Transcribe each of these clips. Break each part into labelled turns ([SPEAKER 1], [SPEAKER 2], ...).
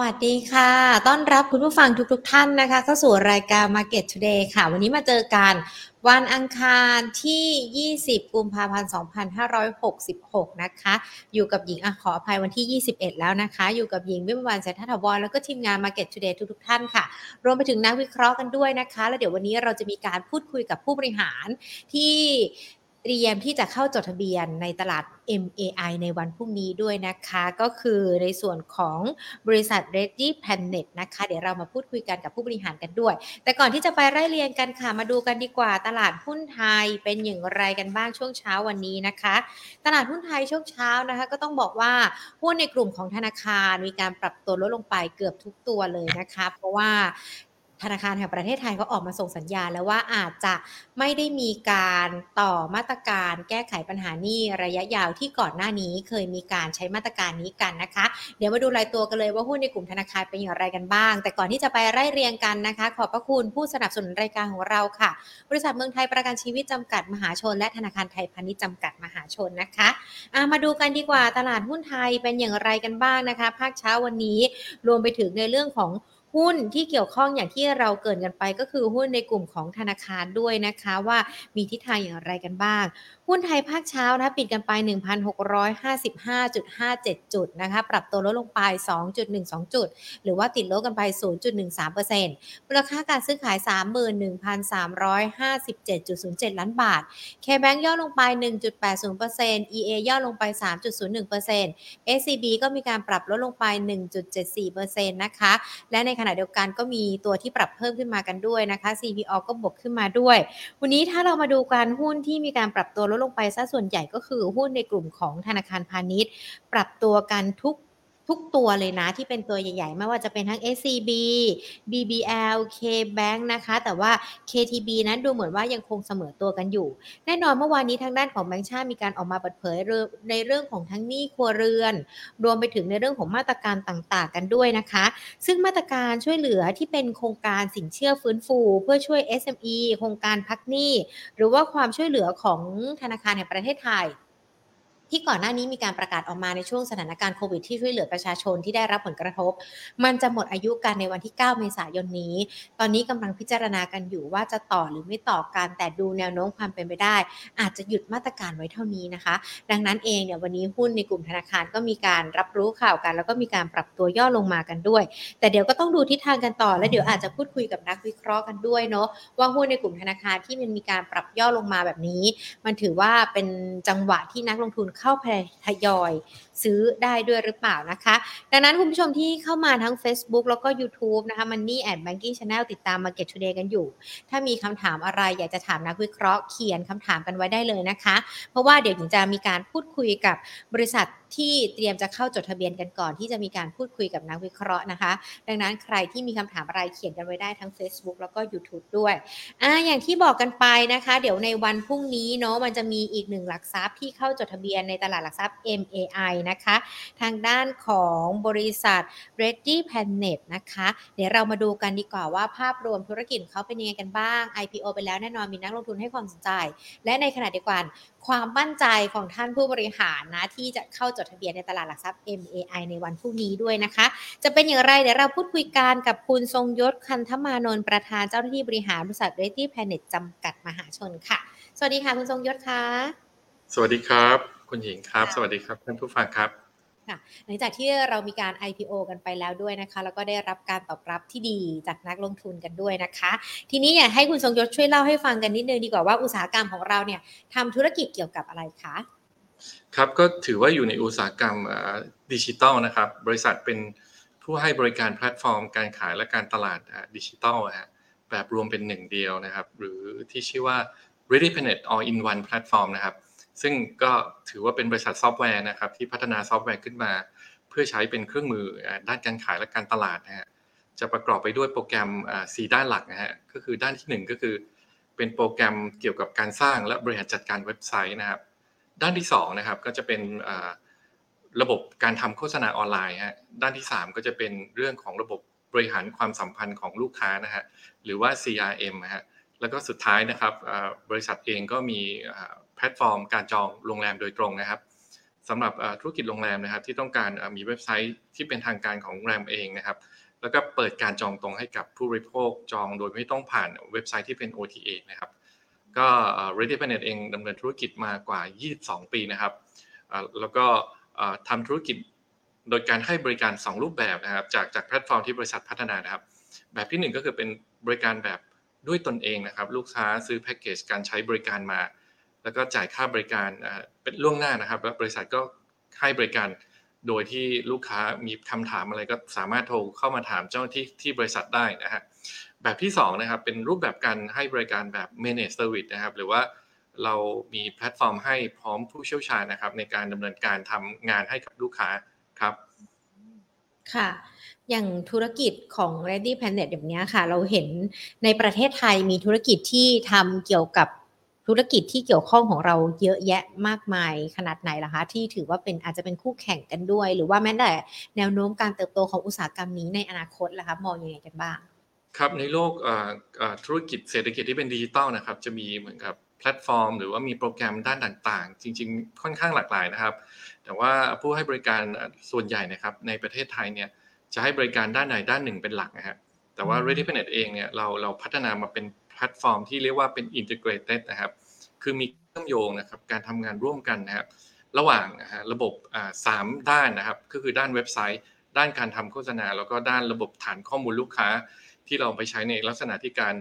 [SPEAKER 1] วัสดีค่ะ ต้อนรับคุณผู้ฟังทุกๆทท่านนะคะ เข้าสู่รายการ Market Today ค่ะ วันนี้มาเจอกันวันอังคารที่ 20 กุมภาพันธ์ 2566 นะคะ อยู่กับหญิงอขออภัยวันที่ 21 แล้วนะคะ อยู่กับหญิงวิมวันเศรษฐวรแล้วก็ทีมงาน Market Today ทุกๆท่านค่ะ รวมไปถึงนักวิเคราะห์กันด้วยนะคะ แล้วเดี๋ยววันนี้เราจะมีการพูดคุยกับผู้บริหารที่ เตรียมที่จะเข้าจดทะเบียนในตลาด MAI ในวันพรุ่งนี้ด้วยนะคะ ก็คือในส่วนของบริษัท Ready Planet นะคะ เดี๋ยวเรามาพูดคุยกันกับผู้บริหารกันด้วย แต่ก่อนที่จะไปไล่เรียงกันค่ะ มาดูกันดีกว่าตลาดหุ้นไทยเป็นอย่างไรกันบ้างช่วงเช้าวันนี้นะคะ ตลาดหุ้นไทยช่วงเช้านะคะ ก็ต้องบอกว่าหุ้นในกลุ่มของธนาคารมีการปรับตัวลดลงไปเกือบทุกตัวเลยนะคะ เพราะว่า ธนาคารแห่งประเทศไทยก็ออกมาส่งสัญญาณแล้วว่าอาจจะไม่ได้มีการต่อมาตรการแก้ไขปัญหานี้ระยะยาวที่ก่อนหน้านี้เคยมีการใช้มาตรการนี้กันนะคะ เดี๋ยวมาดูรายตัวกันเลยว่าหุ้นในกลุ่มธนาคารเป็นอย่างไรกันบ้าง แต่ก่อนที่จะไปไล่เรียงกันนะคะ ขอบพระคุณผู้สนับสนุนรายการของเราค่ะ บริษัทเมืองไทยประกันชีวิตจำกัดมหาชน และธนาคารไทยพาณิชย์จำกัดมหาชนนะคะามาดูกันดีกว่าตลาดหุ้นไทยเป็นอย่างไรกันบ้างนะคะ ภาคเช้าวันนี้รวมไปถึงในเรื่องของ หุ้นที่เกี่ยวข้องอย่างที่เราเกินกันไปก็คือหุ้นในกลุ่มของธนาคารด้วยนะคะ ว่ามีทิศทางอย่างไรกันบ้าง หุ้นไทยภาคเช้านะปิดกันไป 1,655.57 จุดนะคะปรับตัวลดลงไป 2.12 จุด หรือว่าติดลบกันไป 0.13%มูลค่าการซื้อขาย 31,357.07 ล้านบาท K-Bank ย่อลงไป 1.80% EA ย่อลงไป 3.01% SCB ก็มีการปรับลดลงไป 1.74%นะคะ และในขณะเดียวกันก็มีตัวที่ปรับเพิ่มขึ้นมากันด้วยนะคะ CPO ก็บวกขึ้นมาด้วย วันนี้ถ้าเรามาดูการหุ้นที่มีการปรับตัวลดลงไปซะส่วนใหญ่ก็คือหุ้นในกลุ่มของธนาคารพาณิชย์ ปรับตัวกันทุก ทุกตัวเลยนะที่เป็นตัวใหญ่ๆ ไม่ว่าจะเป็นทั้ง SCB BBL KBank นะคะ แต่ว่า KTB นั้นดูเหมือนว่ายังคงเสมอตัวกันอยู่ แน่นอนเมื่อวานนี้ทางด้านของแบงก์ชาติมีการออกมาเปิดเผยในเรื่องของทั้งหนี้ครัวเรือน รวมไปถึงในเรื่องของมาตรการต่างๆ กันด้วยนะคะ ซึ่งมาตรการช่วยเหลือที่เป็นโครงการสินเชื่อฟื้นฟู เพื่อช่วย SME โครงการพักหนี้ หรือว่าความช่วยเหลือของธนาคารแห่งประเทศไทย ที่ก่อนหน้านี้มีการประกาศออกมาในช่วงสถานการณ์โควิดที่ช่วยเหลือประชาชนที่ได้รับผลกระทบ มันจะหมดอายุกันในวันที่ 9 เมษายนนี้ ตอนนี้กำลังพิจารณากันอยู่ว่าจะต่อหรือไม่ต่อกันแต่ดูแนวโน้มความเป็นไปได้ อาจจะหยุดมาตรการไว้เท่านี้นะคะ ดังนั้นเองเนี่ยวันนี้หุ้นในกลุ่มธนาคารก็มีการรับรู้ข่าวกัน แล้วก็มีการปรับตัวย่อลงมากันด้วย แต่เดี๋ยวก็ต้องดูทิศทางกันต่อ และเดี๋ยวอาจจะพูดคุยกับนักวิเคราะห์กันด้วยเนาะว่าหุ้นในกลุ่มธนาคารที่มันมีการปรับย่อลงมาแบบนี้ มันถือว่าเป็นจังหวะที่นักลงทุนเข้าไปทยอยซื้อได้ด้วยหรือเปล่านะคะ ดังนั้นคุณผู้ชมที่เข้ามาทั้ง Facebook แล้วก็ YouTube นะคะ Money and Banking Channel ติดตาม Market Today กันอยู่ ถ้ามีคำถามอะไรอยากจะถามนักวิเคราะห์เขียนคำถามกันไว้ได้เลยนะคะ เพราะว่าเดี๋ยวหญิงจะมีการพูดคุยกับบริษัทที่เตรียมจะเข้าจดทะเบียนกันก่อน ที่จะมีการพูดคุยกับนักวิเคราะห์นะคะ ดังนั้นใครที่มีคำถามอะไรเขียนกันไว้ได้ทั้ง Facebook แล้วก็ YouTube ด้วยอ่าอย่างที่บอกกันไปนะคะ เดี๋ยวในวันพรุ่งนี้เนาะมันจะมีอีกหนึ่งหลักทรัพย์ที่เข้าจดทะเบียนในตลาดหลักทรัพย์ MAI นะคะ ทางด้านของบริษัท Ready Planet นะคะ เดี๋ยวเรามาดูกันดีกว่าว่าภาพรวมธุรกิจเขาเป็นยังไงกันบ้าง IPO ไปแล้วแน่นอนมีนักลงทุนให้ความสนใจ และในขณะเดียวกันความมั่นใจของท่านผู้บริหารนะ ที่จะเข้าจดทะเบียนในตลาดหลักทรัพย์ MAI ในวันพรุ่งนี้ด้วยนะคะ จะเป็นอย่างไรเดี๋ยวเราพูดคุยกันกับคุณทรงยศคันธมานนท์ประธานเจ้าหน้าที่บริหารบริษัท Ready Planet จำกัดมหาชนค่ะ สวัสดีค่ะ คุณทรงยศค่ะ
[SPEAKER 2] สวัสดีครับ คุณหญิงครับ สวัสดีครับท่านผู้ฟังครับ
[SPEAKER 1] หลังจากที่เรามีการ IPO กันไปแล้วด้วยนะคะ แล้วก็ได้รับการตอบรับที่ดีจากนักลงทุนกันด้วยนะคะ ทีนี้อยากให้คุณทรงยศช่วยเล่าให้ฟังกันนิดนึงดีกว่าว่าอุตสาหกรรมของเราเนี่ยทำธุรกิจเกี่ยวกับอะไรคะ
[SPEAKER 2] ครับก็ถือว่าอยู่ในอุตสาหกรรมดิจิตอลนะครับ บริษัทเป็นผู้ให้บริการแพลตฟอร์ม การขายและการตลาดดิจิตอลแบบรวมเป็นหนึ่งเดียวนะครับ หรือที่ชื่อว่า Ready Planet All in One Platform นะครับ ซึ่งก็ถือว่าเป็นบริษัทซอฟต์แวร์นะครับที่พัฒนาซอฟต์แวร์ขึ้นมา เพื่อใช้เป็นเครื่องมือด้านการขายและการตลาดนะฮะจะประกอบไปด้วยโปรแกรมสี่ด้านหลักนะฮะก็คือด้านที่ 1 ก็คือ เป็นโปรแกรมเกี่ยวกับการสร้างและบริหารจัดการเว็บไซต์นะครับด้านที่2นะครับก็จะเป็นระบบการทำโฆษณาออนไลน์ฮะด้านที่ 3 ก็จะเป็นเรื่องของระบบบริหารความสัมพันธ์ของลูกค้านะฮะหรือว่า CRM ฮะแล้วก็สุดท้ายนะครับบริษัทเองก็มี แพลตฟอร์มการจองโรงแรมโดยตรงนะครับสำหรับธุรกิจโรงแรมนะครับ ที่ต้องการมีเว็บไซต์ที่เป็นทางการของโรงแรมเองนะครับ แล้วก็เปิดการจองตรงให้กับผู้บริโภคจองโดยไม่ต้องผ่านเว็บไซต์ที่เป็น OTA นะครับ ก็ Ready Planet เองดำเนินธุรกิจมากว่า 22 ปีนะครับแล้วก็ทำธุรกิจโดยการให้บริการ 2 รูปแบบนะครับ จากจากแพลตฟอร์มที่บริษัทพัฒนานะครับ แบบที่ 1 ก็คือเป็นบริการแบบด้วยตนเองนะครับ ลูกค้าซื้อแพ็กเกจการใช้บริการมา แล้วก็จ่ายค่าบริการเป็นล่วงหน้านะครับ แล้วบริษัทก็ให้บริการโดยที่ลูกค้ามีคำถามอะไรก็สามารถโทรเข้ามาถามเจ้าหน้าที่ที่บริษัทได้นะฮะแบบที่2นะครับเป็นรูปแบบการให้บริการแบบ managed service นะครับ หรือว่าเรามีแพลตฟอร์มให้พร้อมผู้เชี่ยวชาญนะครับ ในการดำเนินการทำงานให้กับลูกค้าครับ
[SPEAKER 1] ค่ะ อย่างธุรกิจของ Ready Planet แบบนี้ค่ะ เราเห็นในประเทศไทยมีธุรกิจที่ทำเกี่ยวกับ ธุรกิจที่เกี่ยวข้องของเราเยอะแยะมากมายขนาดไหนล่ะคะ ที่ถือว่าเป็นอาจจะเป็นคู่แข่งกันด้วย หรือว่าแม้แต่แนวโน้มการเติบโตของอุตสาหกรรมนี้ในอนาคตล่ะคะมองยังไงกันบ้าง
[SPEAKER 2] ครับในโลกธุรกิจเศรษฐกิจที่เป็นดิจิตอลนะครับ จะมีเหมือนกับแพลตฟอร์ม หรือว่ามีโปรแกรมด้านต่างๆ จริง ๆ ค่อนข้างหลากหลายนะครับ แต่ว่าผู้ให้บริการส่วนใหญ่นะครับ ในประเทศไทยเนี่ยจะให้บริการด้านใดด้านหนึ่งเป็นหลักนะฮะแต่ว่า Ready Planet เองเนี่ยเราเราพัฒนามาเป็นแพ ลตฟอร์มที่เรียกว่าเป็น integrated นะครับ คือมีเชื่อมโยงนะครับการทำงานร่วมกันนะครับ ระหว่างระบบสามด้านนะครับ ก็คือด้านเว็บไซต์ ด้านการทำโฆษณา แล้วก็ด้านระบบฐานข้อมูลลูกค้า ที่เราไปใช้ในลักษณะที่การ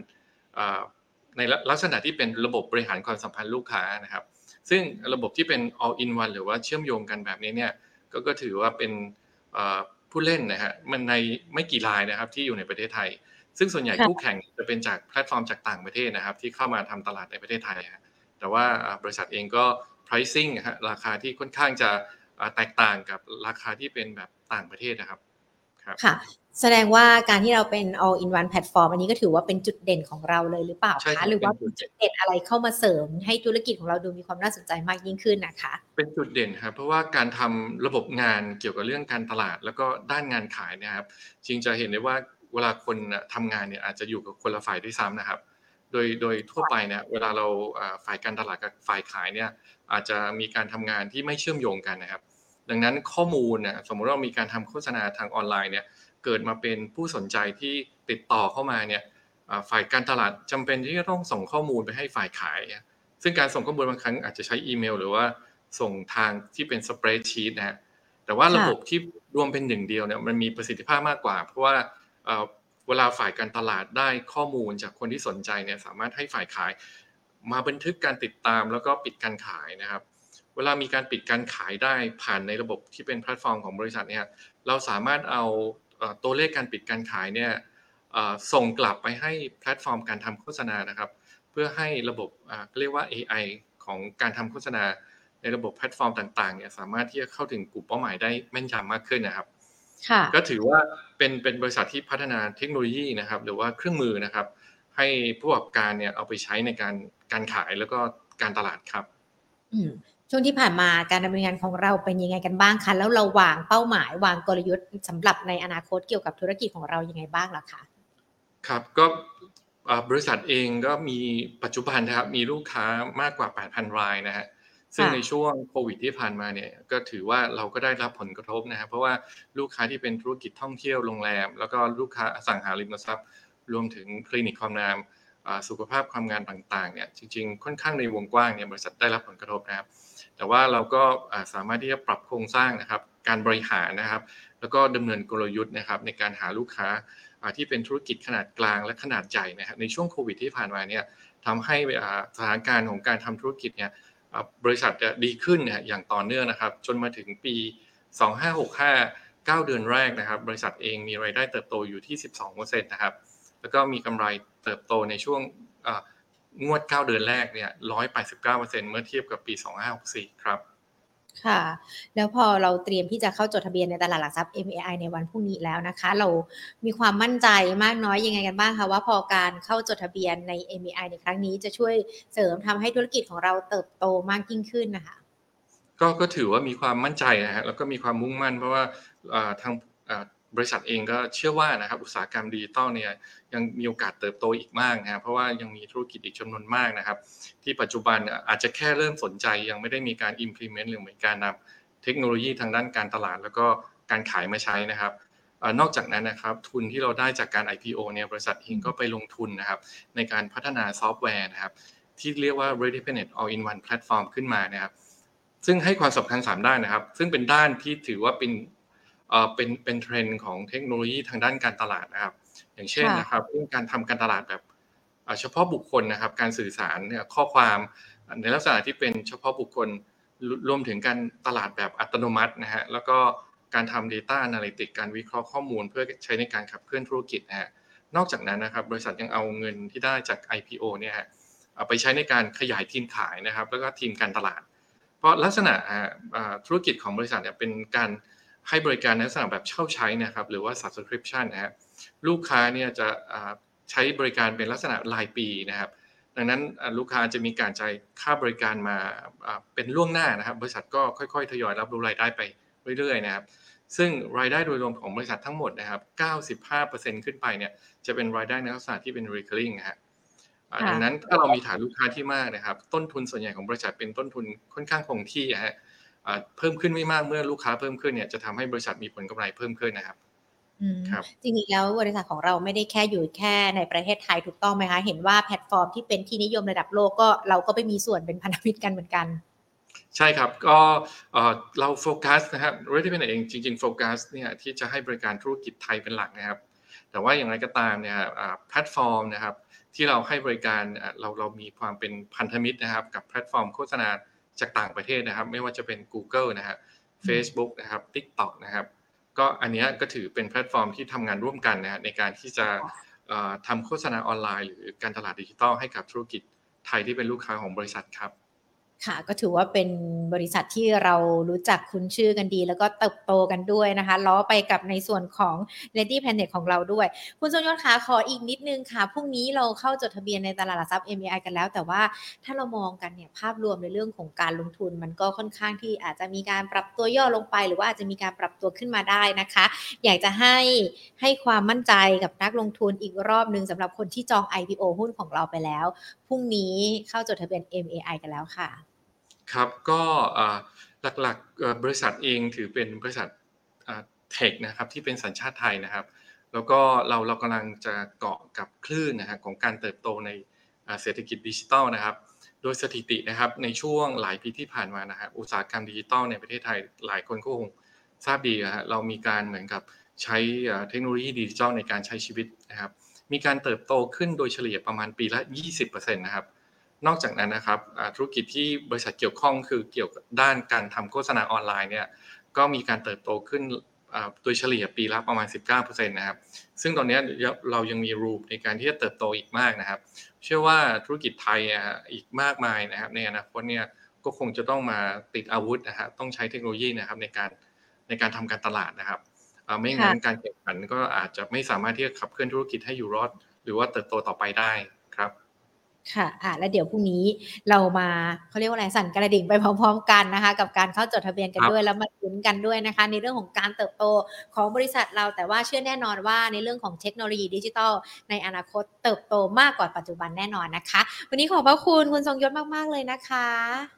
[SPEAKER 2] ในลักษณะที่เป็นระบบบริหารความสัมพันธ์ลูกค้านะครับ ซึ่งระบบที่เป็น all in one หรือว่าเชื่อมโยงกันแบบนี้เนี่ยก็ถือว่าเป็นผู้เล่นนะฮะมันในไม่กี่รายนะครับที่อยู่ในประเทศไทย ซึ่งส่วนใหญ่คู่แข่งจะเป็นจากแพลตฟอร์มจากต่างประเทศนะครับ ที่เข้ามาทำตลาดในประเทศไทยแต่ว่าบริษัทเองก็ pricing ฮะราคาที่ค่อนข้างจะแตกต่างกับราคาที่เป็นแบบต่างประเทศนะครับ
[SPEAKER 1] ค่ะ แสดงว่าการที่เราเป็น all in one platform อันนี้ก็ถือว่าเป็นจุดเด่นของเราเลยหรือเปล่าคะหรือว่าจุดเด่นอะไรเข้ามาเสริมให้ธุรกิจของเราดูมีความน่าสนใจมากยิ่งขึ้นนะคะ
[SPEAKER 2] เป็นจุดเด่นครับเพราะว่าการทำระบบงานเกี่ยวกับเรื่องการตลาด แล้วก็ด้านงานขายนะครับจริงจะเห็นได้ว่า เวลาคนทำงานเนี่ยอาจจะอยู่กับคนละฝ่ายด้วยซ้ำนะครับ โดยโดยทั่วไปเนี่ยเวลาเราฝ่ายการตลาดกับฝ่ายขายเนี่ยอาจจะมีการทำงานที่ไม่เชื่อมโยงกันนะครับ ดังนั้นข้อมูลเนี่ยสมมติว่ามีการทำโฆษณาทางออนไลน์เนี่ยเกิดมาเป็นผู้สนใจที่ติดต่อเข้ามาเนี่ยฝ่ายการตลาดจำเป็นที่จะต้องส่งข้อมูลไปให้ฝ่ายขาย ซึ่งการส่งข้อมูลบางครั้งอาจจะใช้อีเมล หรือว่าส่งทางที่เป็นสเปรดชีตนะฮะแต่ว่าระบบที่รวมเป็นหนึ่งเดียวเนี่ยมันมีประสิทธิภาพมากกว่า เพราะว่า เวลาฝ่ายการตลาดได้ข้อมูลจากคนที่สนใจเนี่ยสามารถให้ฝ่ายขายมาบันทึกการติดตามแล้วก็ปิดการขายนะครับ เวลามีการปิดการขายได้ผ่านในระบบที่เป็นแพลตฟอร์มของบริษัทเนี่ยเราสามารถเอาตัวเลขการปิดการขายเนี่ยส่งกลับไปให้แพลตฟอร์มการทำโฆษณานะครับ เพื่อให้ระบบเรียกว่า AI ของการทำโฆษณาในระบบแพลตฟอร์มต่างๆเนี่ยสามารถที่จะเข้าถึงกลุ่มเป้าหมายได้แม่นยำมากขึ้นนะครับ ก็ถือว่าเป็นเป็นบริษัทที่พัฒนาเทคโนโลยีนะครับ หรือว่าเครื่องมือนะครับ ให้ผู้ประกอบการเนี่ยเอาไปใช้ในการการขายแล้วก็การตลาดครับ
[SPEAKER 1] ช่วงที่ผ่านมาการดำเนินงานของเราเป็นยังไงกันบ้างคะแล้วเราวางเป้าหมายวางกลยุทธ์สำหรับในอนาคตเกี่ยวกับธุรกิจของเรายังไงบ้างล่ะคะ
[SPEAKER 2] ครับก็บริษัทเองก็มีปัจจุบันนะครับมีลูกค้ามากกว่า 8,000 รายนะฮะ ซึ่งในช่วงโควิดที่ผ่านมาเนี่ยก็ถือว่าเราก็ได้รับผลกระทบนะครับเพราะว่าลูกค้าที่เป็นธุรกิจท่องเที่ยวโรงแรม แล้วก็ลูกค้าอสังหาริมทรัพย์ รวมถึงคลินิกความงามสุขภาพความงานต่างๆเนี่ยจริงๆ ค่อนข้างในวงกว้างเนี่ยบริษัทได้รับผลกระทบนะครับ แต่ว่าเราก็สามารถที่จะปรับโครงสร้างนะครับ การบริหารนะครับ แล้วก็ดำเนินกลยุทธ์นะครับในการหาลูกค้าที่เป็นธุรกิจขนาดกลางและขนาดใหญ่นะครับในช่วงโควิดที่ผ่านมาเนี่ยทำให้สถานการณ์ของการทำธุรกิจเนี่ย บริษัทจะดีขึ้นเนี่ยอย่างต่อเนื่องนะครับ จนมาถึงปี 2565 9 เดือนแรกนะครับ บริษัทเองมีรายได้เติบโตอยู่ที่ 12%นะครับ แล้วก็มีกำไรเติบโตในช่วงงวด 9 เดือนแรกเนี่ย 189%เมื่อเทียบกับปี 2564 ครับ
[SPEAKER 1] ค่ะ แล้วพอเราเตรียมที่จะเข้าจดทะเบียนในตลาดหลักทรัพย์ MAI ในวันพรุ่งนี้แล้วนะคะ เรามีความมั่นใจมากน้อยยังไงกันบ้างคะว่าพอการเข้าจดทะเบียนใน MAI ในครั้งนี้จะช่วยเสริมทำให้ธุรกิจของเราเติบโตมากยิ่งขึ้นนะคะ
[SPEAKER 2] ก็ก็ถือว่ามีความมั่นใจนะฮะแล้วก็มีความมุ่งมั่นเพราะว่าทาง บริษัทเองก็เชื่อว่านะครับอุตสาหกรรมดิจิตอลเนี่ยยังมีโอกาสเติบโตอีกมากนะครับเพราะว่ายังมีธุรกิจอีกจำนวนมากนะครับ ที่ปัจจุบันอาจจะแค่เริ่มสนใจยังไม่ได้มีการ implement หรือมีการนำเทคโนโลยีทางด้านการตลาด แล้วก็การขายมาใช้นะครับนอกจากนั้นนะครับทุนที่เราได้จากการ IPO เนี่ยบริษัทเองก็ไปลงทุนนะครับในการพัฒนาซอฟต์แวร์นะครับที่เรียกว่า Ready Planet All in One Platform ขึ้นมานะครับซึ่งให้ความสำคัญ3ด้านนะครับ ซึ่งเป็นด้านที่ถือว่าเป็น เป็นเป็นเทรนด์ของเทคโนโลยีทางด้านการตลาดนะครับ อย่างเช่นนะครับเรื่องการทำการตลาดแบบเฉพาะบุคคลนะครับ การสื่อสารเนี่ยข้อความในลักษณะที่เป็นเฉพาะบุคคลรวมถึงการตลาดแบบอัตโนมัตินะฮะแล้วก็การทำ Data Analytics การวิเคราะห์ข้อมูล เพื่อใช้ในการขับเคลื่อนธุรกิจนะฮะนอกจากนั้นนะครับบริษัทยังเอาเงินที่ได้จาก IPO เนี่ยฮะไปใช้ในการขยายทีมขายนะครับ แล้วก็ทีมการตลาด เพราะลักษณะธุรกิจของบริษัทเนี่ยเป็นการ ให้บริการในลักษณะแบบเช่าใช้นะครับ หรือว่า subscription นะฮะลูกค้าเนี่ยจะใช้บริการเป็นลักษณะรายปีนะครับ ดังนั้นลูกค้าจะมีการจ่ายค่าบริการมาเป็นล่วงหน้านะครับ บริษัทก็ค่อยๆ ทยอยรับรู้รายได้ไปเรื่อยๆนะครับ ซึ่งรายได้โดยรวมของบริษัททั้งหมดนะครับ 95%ขึ้นไปเนี่ยจะเป็นรายได้ในลักษณะที่เป็น recurring นะฮะดังนั้นถ้าเรามีฐานลูกค้าที่มากนะครับ ต้นทุนส่วนใหญ่ของบริษัทเป็นต้นทุนค่อนข้างคงที่ฮะ เพิ่มขึ้นไม่มากเมื่อลูกค้าเพิ่มขึ้นเนี่ยจะทำให้บริษัทมีผลกำไรเพิ่มขึ้นนะครับ
[SPEAKER 1] ครับจริงๆแล้วบริษัทของเราไม่ได้แค่อยู่แค่ในประเทศไทยถูกต้องไหมคะ เห็นว่าแพลตฟอร์มที่เป็นที่นิยมระดับโลกก็เราก็ไปมีส่วนเป็นพันธมิตรกันเหมือนกัน
[SPEAKER 2] ใช่ครับก็เราโฟกัสนะครับ Ready Planet เองจริงๆโฟกัสเนี่ยที่จะให้บริการธุรกิจไทยเป็นหลักนะครับ แต่ว่าอย่างไรก็ตามเนี่ยแพลตฟอร์มนะครับที่เราให้บริการเราเรามีความเป็นพันธมิตรนะครับ กับแพลตฟอร์มโฆษณา จากต่างประเทศนะครับ ไม่ว่าจะเป็น Google นะครับ Facebook นะครับ TikTok นะครับ ก็อันนี้ก็ถือเป็นแพลตฟอร์มที่ทำงานร่วมกันนะฮะในการที่จะทำโฆษณาออนไลน์ หรือการตลาดดิจิทัลให้กับธุรกิจไทยที่เป็นลูกค้าของบริษัทครับ
[SPEAKER 1] ค่ะก็ถือว่าเป็นบริษัทที่เรารู้จักคุ้นชื่อกันดี แล้วก็เติบโตกันด้วยนะคะ ล้อไปกับในส่วนของ Ready Planet ของเราด้วย คุณสมยศขาขออีกนิดนึงค่ะ พรุ่งนี้เราเข้าจดทะเบียนในตลาดหลักทรัพย์ MAI กันแล้ว แต่ว่าถ้าเรามองกันเนี่ยภาพรวมในเรื่องของการลงทุน มันก็ค่อนข้างที่อาจจะมีการปรับตัวย่อลงไป หรือว่าอาจจะมีการปรับตัวขึ้นมาได้นะคะ อยากจะให้ให้ความมั่นใจกับนักลงทุนอีกรอบหนึ่งสำหรับคนที่จอง IPO หุ้นของเราไปแล้วพรุ่งนี้เข้าจดทะเบียน MAI กันแล้วค่ะ
[SPEAKER 2] ครับก็หลักๆบริษัทเองถือเป็นบริษัทเทคนะครับที่เป็นสัญชาติไทยนะครับ แล้วก็เราเรากำลังจะเกาะกับคลื่นนะฮะของการเติบโตในเศรษฐกิจดิจิทัลนะครับ โดยสถิตินะครับในช่วงหลายปีที่ผ่านมานะฮะอุตสาหกรรมดิจิทัลในประเทศไทยหลายคนก็คงทราบดีนะฮะเรามีการเหมือนกับใช้เทคโนโลยีดิจิทัลในการใช้ชีวิตนะครับ มีการเติบโตขึ้นโดยเฉลี่ยประมาณปีละ 20%นะครับ นอกจากนั้นนะครับธุรกิจที่บริษัทเกี่ยวข้องคือเกี่ยวกับด้านการทำโฆษณาออนไลน์เนี่ยก็มีการเติบโตขึ้นโดยเฉลี่ยปีละประมาณ 19%นะครับ ซึ่งตอนนี้เรายังมีรูปในการที่จะเติบโตอีกมากนะครับ เชื่อว่าธุรกิจไทยอีกมากมายนะครับในอนาคตเนี่ยก็คงจะต้องมาติดอาวุธนะฮะต้องใช้เทคโนโลยีนะครับในการในการทำการตลาดนะครับไม่งั้นการแข่งขันก็อาจจะไม่สามารถที่จะขับเคลื่อนธุรกิจให้อยู่รอด หรือว่าเติบโตต่อไปได้ครับ
[SPEAKER 1] ค่ะอ่าแล้วเดี๋ยวพรุ่งนี้เรามาเขาเรียกว่าอะไรสั่นกระดิ่งไปพร้อมๆกันนะคะ กับการเข้าจดทะเบียนกันด้วยแล้วมาลุ้นกันด้วยนะคะ ในเรื่องของการเติบโตของบริษัทเราแต่ว่าเชื่อแน่นอนว่าในเรื่องของเทคโนโลยีดิจิทัล ในอนาคตเติบโตมากกว่าปัจจุบันแน่นอนนะคะ วันนี้ขอบพระคุณคุณทรงยศมากๆเลยนะคะ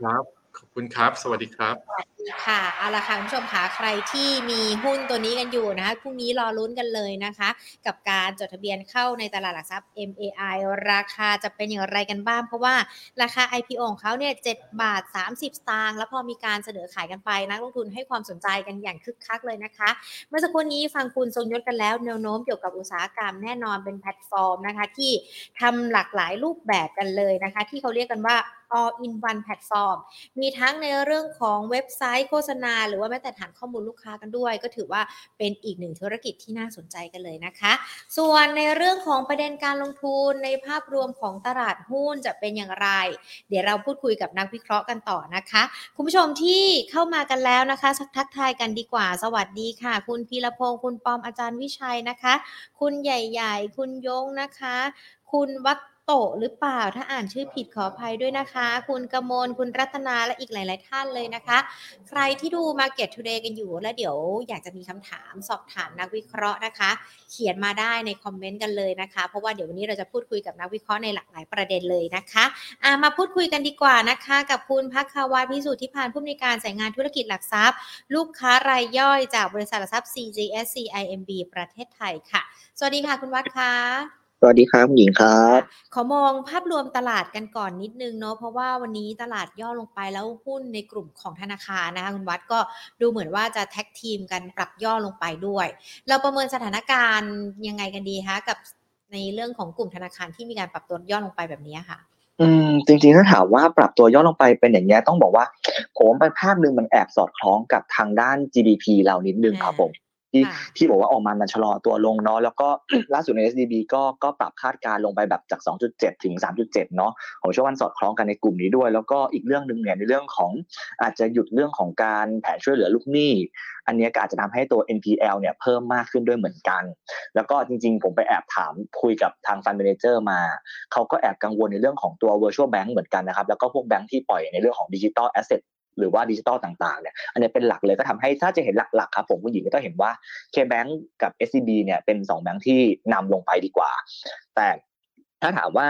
[SPEAKER 2] ครับ ขอบคุณครับ สวัสดีครับ
[SPEAKER 1] สวัสดีค่ะเอาละค่ะคุณผู้ชมคะใครที่มีหุ้นตัวนี้กันอยู่นะคะพรุ่งนี้รอลุ้นกันเลยนะคะ กับการจดทะเบียนเข้าในตลาดหลักทรัพย์ MAI ราคาจะเป็นอย่างไรกันบ้าง เพราะว่าราคา IPO ของเขาเนี่ย7บาท 30 สตางค์แล้วพอมีการเสนอขายกันไปนักลงทุนให้ความสนใจกันอย่างคึกคักเลยนะคะ เมื่อสักครู่นี้ฟังคุณทรงยศกันแล้วแนวโน้มเกี่ยวกับอุตสาหกรรมแน่นอนเป็นแพลตฟอร์มนะคะที่ทำหลากหลายรูปแบบกันเลยนะคะ ที่เขาเรียกกันว่า all in one platform มีทั้งในเรื่องของเว็บไซต์โฆษณา หรือว่าแม้แต่ฐานข้อมูลลูกค้ากันด้วย ก็ถือว่าเป็นอีกหนึ่งธุรกิจที่น่าสนใจกันเลยนะคะ ส่วนในเรื่องของประเด็นการลงทุนในภาพรวมของตลาดหุ้นจะเป็นอย่างไร เดี๋ยวเราพูดคุยกับนักวิเคราะห์กันต่อนะคะ คุณผู้ชมที่เข้ามากันแล้วนะคะสักทักทายกันดีกว่า สวัสดีค่ะ คุณพีรพงศ์คุณปอมอาจารย์วิชัยนะคะ คุณใหญ่ ๆ คุณยงนะคะ คุณวัต โตะหรือเปล่า ถ้าอ่านชื่อผิดขออภัยด้วยนะคะ คุณกมลคุณรัตนาและอีกหลาย ๆ ท่านเลยนะคะ ใครที่ดู Market Today กันอยู่ แล้วเดี๋ยวอยากจะมีคำถามสอบถามนักวิเคราะห์นะคะ เขียนมาได้ในคอมเมนต์กันเลยนะคะ เพราะว่าเดี๋ยววันนี้เราจะพูดคุยกับนักวิเคราะห์ในหลากหลายประเด็นเลยนะคะามาพูดคุยกันดีกว่านะคะ กับคุณพักคาวาพิสุทธิพานผู้อำนวยการสายงานธุรกิจหลักทรัพย์ ลูกค้ารายย่อยจากบริษัทหลักทรัพย์ CGSC IMB ประเทศไทยค่ะ สวัสดีค่ะคุณวัดคะ
[SPEAKER 3] สวัสดีครับคุณหญิงครับ
[SPEAKER 1] ขอมองภาพรวมตลาดกันก่อนนิดนึงเนาะเพราะว่าวันนี้ตลาดย่อลงไปแล้วหุ้นในกลุ่มของธนาคารนะคะคุณวัดก็ดูเหมือนว่าจะแท็กทีมกันปรับย่อลงไปด้วย เราประเมินสถานการณ์ยังไงกันดีคะกับในเรื่องของกลุ่มธนาคารที่มีการปรับตัวย่อลงไปแบบนี้ค่ะ
[SPEAKER 3] อืมจริงๆถ้าถามว่าปรับตัวย่อลงไปเป็นอย่างนี้ยต้องบอกว่า ผมว่าภาพหนึ่งมันแอบสอดคล้องกับทางด้าน GDP เรานิดนึงครับผม ที่
[SPEAKER 1] ค่ะ
[SPEAKER 3] ที่บอกว่าออกมามันชะลอตัวลงเนาะแล้วก็ล่าสุดใน SDB ก็ก็ปรับคาดการณ์ลงไปแบบจาก 2.7 ถึง 3.7 เนาะผมเชื่อว่ามันสอดคล้องกันในกลุ่มนี้ด้วย แล้วก็อีกเรื่องหนึ่งเนี่ยในเรื่องของอาจจะหยุดเรื่องของการแผนช่วยเหลือลูกหนี้ อันเนี้ยก็อาจจะทำให้ตัว NPL เนี่ยเพิ่มมากขึ้นด้วยเหมือนกัน แล้วก็จริงๆ ผมไปแอบถามคุยกับทาง Fund Manager มา เขาก็แอบกังวลในเรื่องของตัว virtual bank เหมือนกันนะครับแล้วก็พวกแบงค์ที่ปล่อยในเรื่องของ digital asset หรือว่าดิจิตอลต่างๆเนี่ยอันนี้เป็นหลักเลยก็ทำให้ถ้าจะเห็นหลักๆครับผมผู้หญิงก็ต้องเห็นว่า KBank กับ SCB เนี่ยเป็นสองแบงค์ที่นำลงไปดีกว่า แต่ถ้าถามว่า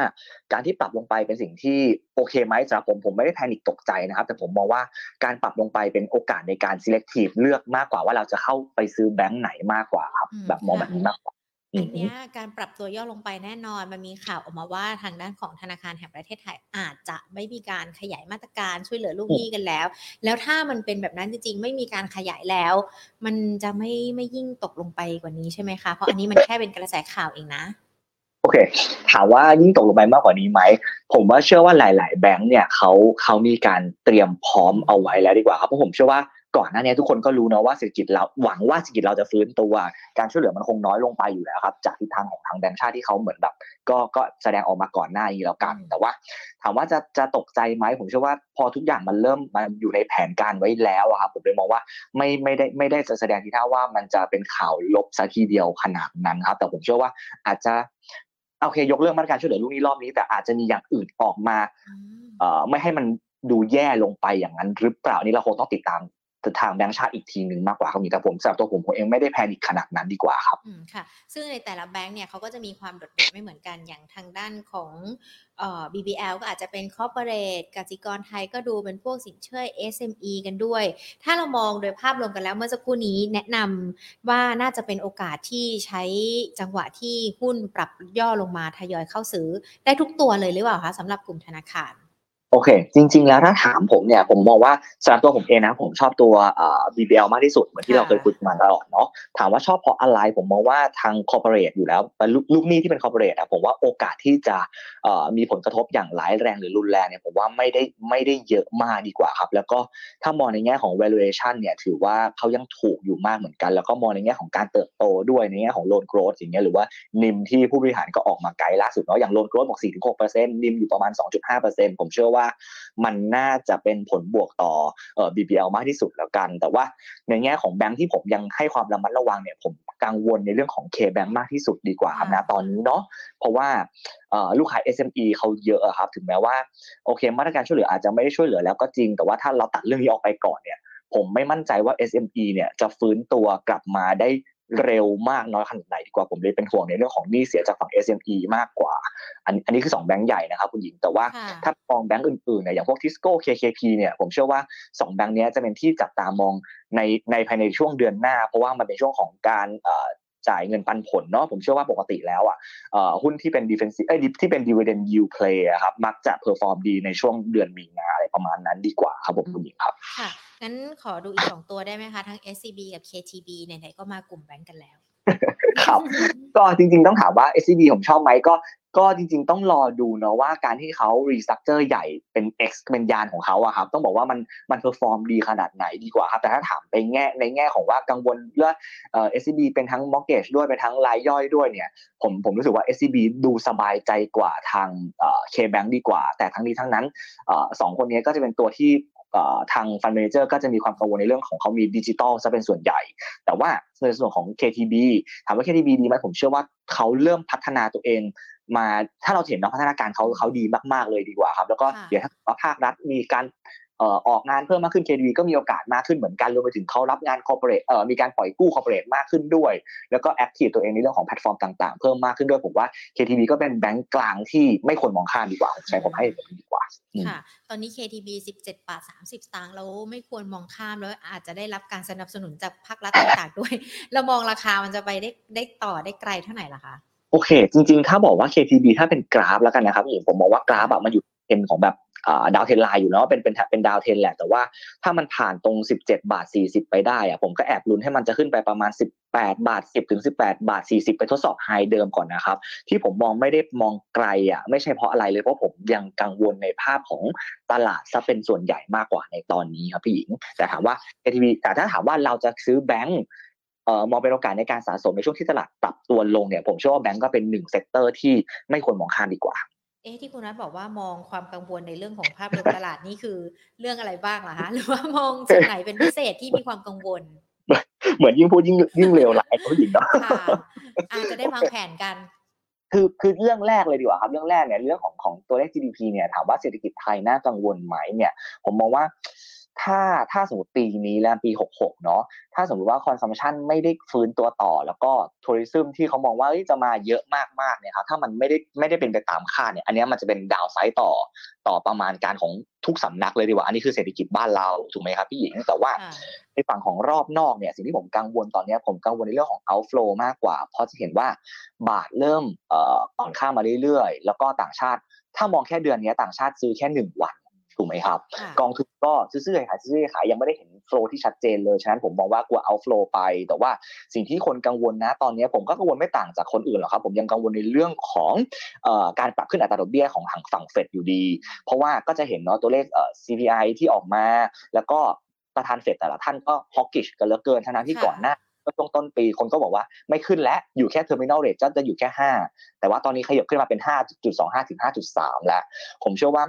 [SPEAKER 3] การที่ปรับลงไปเป็นสิ่งที่โอเคไหมสำหรับผมผมไม่ได้แพนิคตกใจนะครับ แต่ผมมองว่าการปรับลงไปเป็นโอกาสในการ selective เลือกมากกว่าว่าเราจะเข้าไปซื้อแบงค์ไหนมากกว่าครับ
[SPEAKER 1] อืม
[SPEAKER 3] แบบมองแบบนี้มากกว่า อื
[SPEAKER 1] อั
[SPEAKER 3] ม
[SPEAKER 1] นเนี้ยการปรับตัวย่อลงไปแน่นอน มันมีข่าวออกมาว่าทางด้านของธนาคารแห่งประเทศไทยอาจจะไม่มีการขยายมาตรการช่วยเหลือลูกหนี้กันแล้ว แล้วถ้ามันเป็นแบบนั้นจริงๆ ไม่มีการขยายแล้ว มันจะไม่ไม่ยิ่งตกลงไปกว่านี้ใช่ไหมคะ เพราะอันนี้มันแค่เป็นกระแสข่าวเองนะ
[SPEAKER 3] โอเค ถามว่ายิ่งตกลงไปมากกว่านี้ไหม ผมว่าเชื่อว่าหลาย ๆ แบงค์เนี่ยเขาเขามีการเตรียมพร้อมเอาไว้แล้วดีกว่าครับ เพราะผมเชื่อว่า ก่อนหน้านี้ทุกคนก็รู้นะว่าเศรษฐกิจเราหวังว่าเศรษฐกิจเราจะฟื้นตัว การช่วยเหลือมันคงน้อยลงไปอยู่แล้วครับ จากทิศทางของทางแบงค์ชาติที่เขาเหมือนแบบ ก็ก็แสดงออกมาก่อนหน้านี้แล้วกัน แต่ว่า ถามว่าจะจะตกใจไหมผมเชื่อว่าพอทุกอย่างมันเริ่มมันอยู่ในแผนการไว้แล้วอะครับผมเลยมองว่าไม่ไม่ได้ไม่ได้จะแสดงทีท่าว่ามันจะเป็นข่าวลบซะทีเดียวขนาดนั้นครับ แต่ผมเชื่อว่าอาจจะโอเค ยกเรื่องมาตรการช่วยเหลือลูกหนี้รอบนี้ แต่อาจจะมีอย่างอื่นออกมา
[SPEAKER 1] อืม
[SPEAKER 3] เอ่อไม่ให้มันดูแย่ลงไปอย่างนั้นหรือเปล่านี่เราคงต้องติดตาม ทางแบงก์ชาติอีกทีหนึ่งมากกว่าครับแต่ผมสำหรับตัวผมผมเองไม่ได้แพนิคขนาดนั้นดีกว่าครับ
[SPEAKER 1] อืมค่ะ ซึ่งในแต่ละแบงก์เนี่ยเขาก็จะมีความโดดเด่นไม่เหมือนกันอย่างทางด้านของเอ่อ BBL ก็อาจจะเป็น corporate กสิกรไทยก็ดูเป็นพวกสินเชื่อ SME กันด้วย ถ้าเรามองโดยภาพรวมกันแล้วเมื่อสักครู่นี้แนะนำว่าน่าจะเป็นโอกาสที่ใช้จังหวะที่หุ้นปรับย่อลงมาทยอยเข้าซื้อได้ทุกตัวเลยหรือเปล่าคะสำหรับกลุ่มธนาคาร
[SPEAKER 3] โอเค จริง ๆ แล้วถ้าถามผมเนี่ยผมมองว่าสำหรับตัวผมเองนะผมชอบตัวเอ่อ BBL มากที่สุดเหมือนที่
[SPEAKER 1] ค่ะ
[SPEAKER 3] เราเคยคุยกันมาตลอดเนาะถามว่าชอบเพราะอะไรผมมองว่าทาง corporate อยู่แล้วลูกลูกหนี้ที่เป็น corporate อะผมว่าโอกาสที่จะเอ่อมีผลกระทบอย่างร้ายแรงหรือรุนแรงเนี่ยผมว่าไม่ได้ไม่ได้เยอะมากดีกว่าครับ แล้วก็ถ้ามองในแง่ของ valuation เนี่ยถือว่าเขายังถูกอยู่มากเหมือนกัน แล้วก็มองในแง่ของการเติบโตด้วยในแง่ของ loan growth อย่างเงี้ยหรือว่านิมที่ผู้บริหารก็ออกมาไกด์ล่าสุดเนาะอย่าง loan growth บอก4-6%นิมอยู่ประมาณ 2.5%ผมเชื่อว่ามันน่าจะเป็นผลบวกต่อเอ่อ BBL มากที่สุดแล้วกัน แต่ว่าในแง่ของแบงค์ที่ผมยังให้ความระมัดระวังเนี่ยผมกังวลในเรื่องของ K-Bank มากที่สุดดีกว่าครับ
[SPEAKER 1] ค่ะ
[SPEAKER 3] นะตอนนี้เนาะเพราะว่าเอ่อลูกค้า SME เขาเยอะอะครับถึงแม้ว่าโอเคมาตรการช่วยเหลืออาจจะไม่ได้ช่วยเหลือแล้วก็จริงแต่ว่าถ้าเราตัดเรื่องนี้ออกไปก่อนเนี่ยผมไม่มั่นใจว่า SME เนี่ยจะฟื้นตัวกลับมาได้ เร็วมากน้อยขนาดไหนดีกว่าผมเลยเป็นห่วงในเรื่องของหนี้เสียจากฝั่ง SME มากกว่า อันอันนี้คือสองแบงก์ใหญ่นะครับคุณหญิงแต่ว่าถ้ามองแบงก์อื่นๆเนี่ยอย่างพวกทิสโก้ KKP เนี่ยผมเชื่อว่าสองแบงก์นี้จะเป็นที่จับตามองในในภายในช่วงเดือนหน้า เพราะว่ามันเป็นช่วงของการจ่ายเงินปันผลเนาะผมเชื่อว่าปกติแล้วอะหุ้นที่เป็น defensive เอ้ยที่เป็น dividend yield play ครับมักจะ perform ดีในช่วงเดือนมีนาอะไรประมาณนั้นดีกว่าครับผมคุณหญิงครับ
[SPEAKER 1] ค่ะ งั้นขอดูอีกสองตัวได้ไหมคะ ทั้ง SCB กับ KTB ไหนๆก็มากลุ่มแบงก์กันแล้ว
[SPEAKER 3] ครับ ก็จริงๆต้องถามว่า SCB ผมชอบไหมก็ก็จริง ๆ ต้องรอดูเนาะว่าการที่เขา restructure ใหญ่เป็น X เป็นยานของเขาอะครับ ต้องบอกว่ามันมัน perform ดีขนาดไหนดีกว่าครับ แต่ถ้าถามไปแง่ในแง่ของว่ากังวลเรื่องเอ่อ SCB เป็นทั้ง mortgage ด้วย เป็นทั้งรายย่อยด้วยเนี่ย ผมผมรู้สึกว่า SCB ดูสบายใจกว่าทางเอ่อ K-Bank ดีกว่า แต่ทั้งนี้ทั้งนั้นเอ่อสองคนนี้ก็จะเป็นตัวที่ เอ่อทาง Fund Manager ก็จะมีความกังวลในเรื่องของเขามีดิจิตอลซะเป็นส่วนใหญ่ แต่ว่าในส่วนของ KTB ถามว่า KTB ดีไหมผมเชื่อว่าเขาเริ่มพัฒนาตัวเองมาถ้าเราเห็นนะพัฒนาการเขาเขาดีมากๆเลยดีกว่าครับ แล้วก็
[SPEAKER 1] ค่ะ
[SPEAKER 3] เดี๋ยวถ้าภาครัฐมีการเอ่อออกงานเพิ่มมากขึ้น KTB ก็มีโอกาสมากขึ้นเหมือนกันรวมไปถึงเขารับงาน corporate เอ่อมีการปล่อยกู้ corporate มากขึ้นด้วย แล้วก็ active ตัวเองในเรื่องของแพลตฟอร์มต่างๆ เพิ่มมากขึ้นด้วยผมว่า KTB ก็เป็นแบงก์กลางที่ไม่ควรมองข้ามดีกว่าผมใช้ผมให้แบบนี้ดีกว่าอืม
[SPEAKER 1] ค่ะ ตอนนี้ KTB 17 บาท 30 สตางค์เราไม่ควรมองข้ามแล้วอาจจะได้รับการสนับสนุนจากภาครัฐต่างๆด้วย เรามองราคามันจะไปได้ได้ต่อได้ไกลเท่าไหร่ล่ะคะ
[SPEAKER 3] โอเค จริงๆ ถ้าบอกว่า KTB ถ้าเป็นกราฟแล้วกันนะครับพี่หญิงผมมองว่ากราฟอะมันอยู่เทรนด์ของแบบอ่า downtrend line อยู่เนาะเป็นเป็นเป็นดาวเทนแหละแต่ว่าถ้ามันผ่านตรง 17 บาท 40 ไปได้อะผมก็แอบลุ้นให้มันจะขึ้นไปประมาณ 18 บาท 10ถึง18 บาท 40 ไปทดสอบ high เดิมก่อนนะครับ ที่ผมมองไม่ได้มองไกลอะไม่ใช่เพราะอะไรเลยเพราะผมยังกังวลในภาพของตลาดซะเป็นส่วนใหญ่มากกว่าในตอนนี้ครับพี่หญิง แต่ถามว่า KTB แต่ถ้าถามว่าเราจะซื้อแบงก์เอ่อมองเป็นโอกาสในการสะสมในช่วงที่ตลาดปรับตัวลงเนี่ยผมเชื่อว่าแบงก์ก็เป็นหนึ่ง sector ที่ไม่ควรมองข้ามดีกว่า
[SPEAKER 1] เอ๊ะที่คุณนัทบอกว่ามองความกังวลในเรื่องของภาพรวมตลาดนี่คือเรื่องอะไรบ้างล่ะคะหรือว่ามองจุดไหนเป็นพิเศษที่มีความกังวล
[SPEAKER 3] เหมือนยิ่งพูดยิ่งยิ่งเลวร้ายพี่หญิงเนาะ
[SPEAKER 1] ค่ะอาจจะได้วางแผนกัน
[SPEAKER 3] คือคือเรื่องแรกเลยดีกว่าครับเรื่องแรกเนี่ยเรื่องของของตัวเลข GDP เนี่ยถามว่าเศรษฐกิจไทยน่ากังวลไหมเนี่ย ผมมองว่า ถ้าถ้าสมมติปีนี้และปี 66 เนาะถ้าสมมติว่า consumption ไม่ได้ฟื้นตัวต่อ แล้วก็ tourism ที่เขามองว่าเอ้ยจะมาเยอะมากๆเนี่ยครับถ้ามันไม่ได้ไม่ได้เป็นไปตามคาดเนี่ยอันเนี้ยมันจะเป็น downside ต่อต่อประมาณการของทุกสำนักเลยดีกว่า อันนี้คือเศรษฐกิจบ้านเราถูกไหมครับพี่หญิงแต่ว่า
[SPEAKER 1] ค่ะ
[SPEAKER 3] ในฝั่งของรอบนอกเนี่ยสิ่งที่ผมกังวลตอนเนี้ยผมกังวลในเรื่องของ outflow มากกว่า เพราะจะเห็นว่าบาทเริ่มเอ่ออ่อนค่ามาเรื่อยๆ แล้วก็ต่างชาติ ถ้ามองแค่เดือนเนี้ยต่างชาติซื้อแค่หนึ่งวัน ถูกไหมครับ
[SPEAKER 1] ค่ะ
[SPEAKER 3] กองทุนก็ซื้อๆขายๆซื้อๆขายๆยังไม่ได้เห็นโฟลที่ชัดเจนเลยฉะนั้นผมมองว่ากลัวเอาโฟลไป แต่ว่าสิ่งที่คนกังวลนะตอนนี้ผมก็กังวลไม่ต่างจากคนอื่นหรอกครับ ผมยังกังวลในเรื่องของเอ่อการปรับขึ้นอัตราดอกเบี้ยของทางฝั่งเฟดอยู่ดี เพราะว่าก็จะเห็นเนาะตัวเลขเอ่อ CPI ที่ออกมา แล้วก็ประธานเฟดแต่ละท่านก็ hawkish กันเหลือเกินทั้งนั้นที่
[SPEAKER 1] ค่ะ
[SPEAKER 3] ก่อนหน้าก็ ช่วงต้นปีคนก็บอกว่าไม่ขึ้นแล้วอยู่แค่ terminal rate จะจะอยู่แค่ 5 แต่ว่าตอนนี้ขยับขึ้นมาเป็น 5.25 ถึง 5.3 แล้ว ผมเชื่อว่า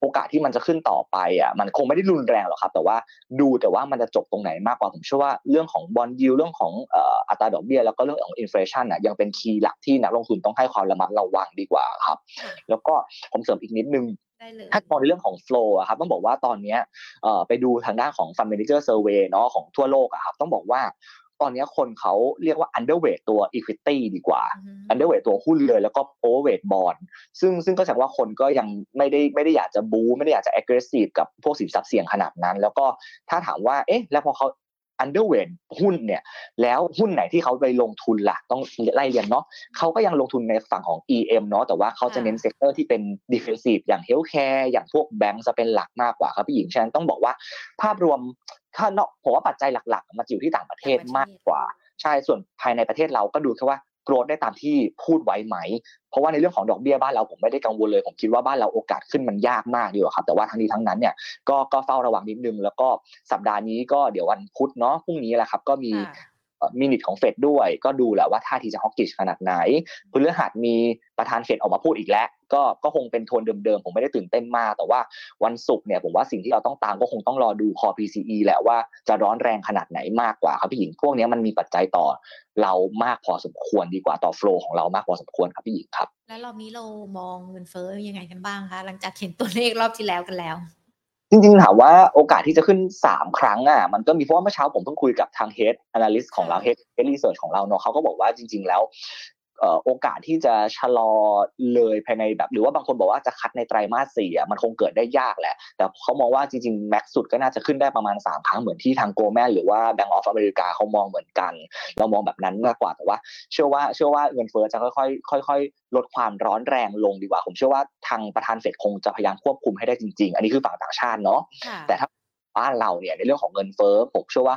[SPEAKER 3] โอกาสที่มันจะขึ้นต่อไปอะมันคงไม่ได้รุนแรงหรอกครับ แต่ว่าดูแต่ว่ามันจะจบตรงไหนมากกว่าผมเชื่อว่าเรื่องของ bond yield เรื่องของเอ่ออัตราดอกเบี้ยแล้วก็เรื่องของ inflation อะยังเป็น key หลักที่นักลงทุนต้องให้ความระมัดระวังดีกว่าครับ
[SPEAKER 1] ค่ะ
[SPEAKER 3] แล้วก็ผมเสริมอีกนิดนึง
[SPEAKER 1] ได้เลย
[SPEAKER 3] ถ้ามองในเรื่องของ flow อะครับต้องบอกว่าตอนเนี้ยเอ่อไปดูทางด้านของ fund manager survey เนาะของทั่วโลกอะครับต้องบอกว่า ตอนเนี้ยคนเขาเรียกว่า underweight ตัว equity ดีกว่า
[SPEAKER 1] อือฮึ
[SPEAKER 3] underweight ตัวหุ้นเลยแล้วก็ overweight bond ซึ่งซึ่งก็แสดงว่าคนก็ยังไม่ได้ไม่ได้อยากจะบูไม่ได้อยากจะ aggressive กับพวกสินทรัพย์เสี่ยงขนาดนั้น แล้วก็ถ้าถามว่าเอ๊ะแล้วพอเขา underweight หุ้นเนี่ยแล้วหุ้นไหนที่เขาไปลงทุนล่ะต้องไล่เรียนเนาะเขาก็ยังลงทุนในฝั่งของ EM เนาะแต่ว่าเขาจะเน้น sector ที่เป็น defensive อย่าง healthcare อย่างพวกแบงก์จะเป็นหลักมากกว่าครับพี่หญิงฉะนั้นต้องบอกว่าภาพรวม ถ้าเนอะผมว่าปัจจัยหลักๆ มันอยู่ที่ต่างประเทศมากกว่า ใช่ส่วนภายในประเทศเราก็ดูแค่ว่า growth ได้ตามที่พูดไว้ไหม เพราะว่าในเรื่องของดอกเบี้ยบ้านเราผมไม่ได้กังวลเลยผมคิดว่าบ้านเราโอกาสขึ้นมันยากมากดีกว่าครับแต่ว่าทั้งนี้ทั้งนั้นเนี่ยก็ก็เฝ้าระวังนิดนึงแล้วก็สัปดาห์นี้ก็เดี๋ยววันพุธเนาะพรุ่งนี้แหละครับก็มี มินิทของเฟดด้วย ก็ดูแหละว่าท่าทีจะฮอกกิชขนาดไหนพฤหัสมีประธานเฟดออกมาพูดอีกแล้ว ก็ก็คงเป็นโทนเดิมๆ ผมไม่ได้ตื่นเต้นมาก แต่ว่าวันศุกร์เนี่ยผมว่าสิ่งที่เราต้องตามก็คงต้องรอดูคอ PCE แหละว่าจะร้อนแรงขนาดไหนมากกว่าครับพี่หญิง พวกนี้มันมีปัจจัยต่อเรามากพอสมควรดีกว่าต่อโฟล์ของเรามากพอสมควรครับพี่หญิงครับ
[SPEAKER 1] แล้วรอบนี้เรามองเงินเฟ้อยังไงกันบ้างคะหลังจากเห็นตัวเลขรอบที่แล้วกันแล้ว
[SPEAKER 3] จริงๆถามว่าโอกาสที่จะขึ้น 3 ครั้งอะมันก็มีเพราะว่าเมื่อเช้าผมเพิ่งคุยกับทาง Head Analyst ของเรา Head Head Research ของเราเนาะเขาก็บอกว่าจริง ๆ แล้วเอ่อ โอกาสที่จะชะลอเลยภายในแบบ หรือว่าบางคนบอกว่าจะคัดในไตรมาสสี่อะมันคงเกิดได้ยากแหละ แต่เขามองว่าจริงๆแม็กสุดก็น่าจะขึ้นได้ประมาณ 3 ครั้งเหมือนที่ทางโกลแมนหรือว่า Bank of America เขามองเหมือนกัน เรามองแบบนั้นมากกว่าแต่ว่า เชื่อว่าเชื่อว่าเงินเฟ้อจะค่อยๆค่อย ๆ ลดความร้อนแรงลงดีกว่า ผมเชื่อว่าทางประธานเฟดคงจะพยายามควบคุมให้ได้จริง ๆ อันนี้คือฝั่งต่างชาติเนาะ
[SPEAKER 1] ค่ะ
[SPEAKER 3] แต่ถ้าบ้านเราเนี่ยในเรื่องของเงินเฟ้อผมเชื่อว่า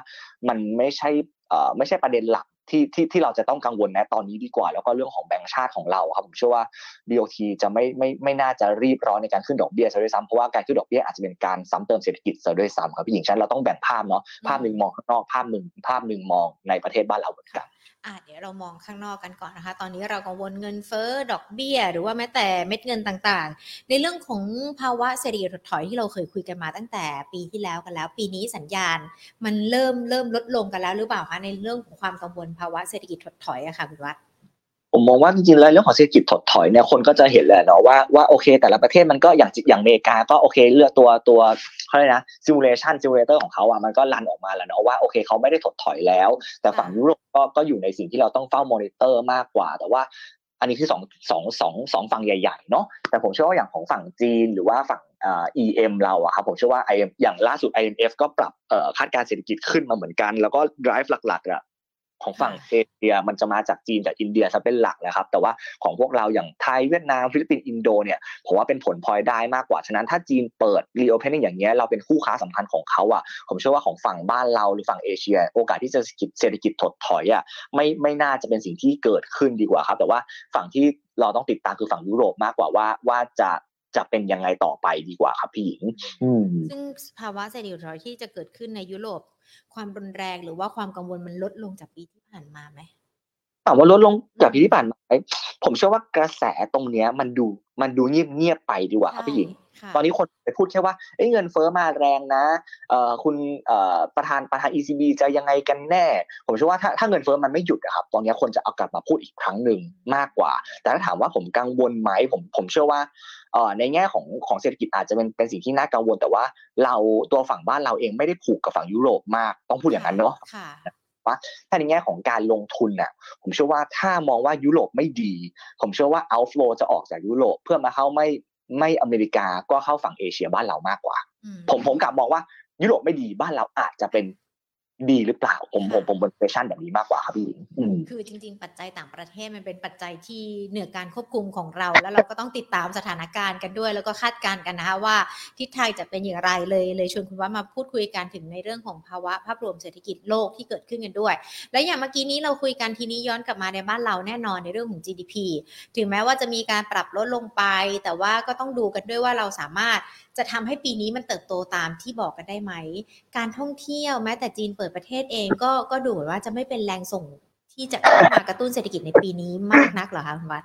[SPEAKER 3] มันไม่ใช่เอ่อไม่ใช่ประเด็นหลัก ที่ที่ที่เราจะต้องกังวลนะตอนนี้ดีกว่า แล้วก็เรื่องของแบงก์ชาติของเราครับผมเชื่อว่า BOT จะไม่ไม่ไม่น่าจะรีบร้อนในการขึ้นดอกเบี้ยซะด้วยซ้ำเพราะว่าการขึ้นดอกเบี้ยอาจจะเป็นการซ้ำเติมเศรษฐกิจซะด้วยซ้ำครับพี่หญิงฉันเราต้องแบ่งภาพเนาะภาพหนึ่งมองข้างนอกภาพหนึ่งภาพหนึ่งมองในประเทศบ้านเราเหมือนกัน
[SPEAKER 1] อะเดี๋ยวเรามองข้างนอกกันก่อนนะคะ ตอนนี้เรากังวลเงินเฟ้อดอกเบี้ย หรือว่าแม้แต่เม็ดเงินต่างๆ ในเรื่องของภาวะเศรษฐกิจถดถอยที่เราเคยคุยกันมาตั้งแต่ปีที่แล้วกันแล้ว ปีนี้สัญญาณ มันเริ่มเริ่มลดลงกันแล้วหรือเปล่าคะในเรื่องของความกังวลภาวะเศรษฐกิจถดถอยอะค่ะคุณนัท
[SPEAKER 3] ผมมองว่าจริงๆแล้วเรื่องของเศรษฐกิจถดถอยเนี่ยคนก็จะเห็นแหละเนาะว่าว่าโอเค แต่ละประเทศมันก็อย่างอย่างอเมริกาก็โอเคเลือกตัวตัวเขาเรียกนะ simulation simulator ของเขาอะมันก็ run ออกมาแล้วเนาะว่าโอเคเขาไม่ได้ถดถอยแล้ว แต่ฝั่งยุโรปก็ก็อยู่ในสิ่งที่เราต้องเฝ้ามอนิเตอร์มากกว่า แต่ว่าอันนี้คือสองสองสองสองฝั่งใหญ่ๆเนาะแต่ผมเชื่อว่าอย่างของฝั่งจีนหรือว่าฝั่งอ่า EM เราอะครับผมเชื่อว่า IM อย่างล่าสุด IMF ก็ปรับคาดการเศรษฐกิจขึ้นมาเหมือนกัน แล้วก็ drive หลักๆอะ ของฝั่งเอเชียมันจะมาจากจีนกับอินเดียซะเป็นหลักเลยครับ แต่ว่าของพวกเราอย่างไทยเวียดนามฟิลิปปินส์อินโดเนี่ยผมว่าเป็นผลพลอยได้มากกว่า ฉะนั้นถ้าจีนเปิด reopening อย่างเงี้ยเราเป็นคู่ค้าสำคัญของเขาอะผมเชื่อว่าของฝั่งบ้านเราหรือฝั่งเอเชีย โอกาสที่จะเศรษฐกิจถดถอยอะไม่ไม่น่าจะเป็นสิ่งที่เกิดขึ้นดีกว่าครับ แต่ว่าฝั่งที่เราต้องติดตามคือฝั่งยุโรปมากกว่าว่าว่าจะ จะเป็นยังไงต่อไปดีกว่าครับพี่หญิงอืม
[SPEAKER 1] ซึ่งภาวะเศรษฐกิจถดถอยที่จะเกิดขึ้นในยุโรป ความรุนแรงหรือว่าความกังวลมันลดลงจากปีที่ผ่านมาไหม
[SPEAKER 3] ถามว่าลดลงจากปีที่ผ่านมาไหมผมเชื่อว่ากระแสตรงเนี้ยมันดูมันดูเงียบเงียบๆไปดีกว่าครับพี่หญิง
[SPEAKER 1] ค่ะ
[SPEAKER 3] ตอนนี้คนไปพูดแค่ว่าเอ้ยเงินเฟ้อมาแรงนะเอ่อคุณเอ่อประธานประธาน ECB จะยังไงกันแน่ ผมเชื่อว่าถ้าถ้าเงินเฟ้อมันไม่หยุดอะครับตอนนี้คนจะเอากลับมาพูดอีกครั้งหนึ่งมากกว่า แต่ถ้าถามว่าผมกังวลไหมผมผมเชื่อว่าเอ่อในแง่ของของเศรษฐกิจอาจจะเป็นเป็นสิ่งที่น่ากังวล แต่ว่าเราตัวฝั่งบ้านเราเองไม่ได้ผูกกับฝั่งยุโรปมากต้องพูดอย่างนั้นเนาะ
[SPEAKER 1] ค่ะ
[SPEAKER 3] ถ้าในแง่ของการลงทุนน่ะผมเชื่อว่าถ้ามองว่ายุโรปไม่ดี ผมเชื่อว่า outflow จะออกจากยุโรปเพื่อมาเข้าไม่ ไม่อเมริกาก็เข้าฝั่งเอเชียบ้านเรามากกว่า
[SPEAKER 1] อืม
[SPEAKER 3] ผมผมกลับมองว่า ยุโรปไม่ดีบ้านเราอาจจะเป็น ดีหรือเปล่าผมผมผมบนเฟชั่นแบบนี้มากกว่าครับพี่หญิงอืม
[SPEAKER 1] คือจริง ๆ ปัจจัยต่างประเทศมันเป็นปัจจัยที่เหนือการควบคุมของเรา แล้วเราก็ต้องติดตามสถานการณ์กันด้วย แล้วก็คาดการณ์กันนะคะว่าทิศทางจะเป็นอย่างไรเลยเลยชวนคุณว่ามาพูดคุยกันถึงในเรื่องของภาวะภาพรวมเศรษฐกิจโลกที่เกิดขึ้นกันด้วย และอย่างเมื่อกี้นี้เราคุยกันทีนี้ย้อนกลับมาในบ้านเราแน่นอนในเรื่องของ GDP ถึงแม้ว่าจะมีการปรับลดลงไป แต่ว่าก็ต้องดูกันด้วยว่าเราสามารถจะทำให้ปีนี้มันเติบโตตามที่บอกกันได้ไหม การท่องเที่ยวแม้แต่จีนเปิดประเทศเองก็ก็ดูเหมือนว่าจะไม่เป็นแรงส่งที่จะเข้ามากระตุ้นเศรษฐกิจในปีนี้มากนักเหรอคะคุณวัด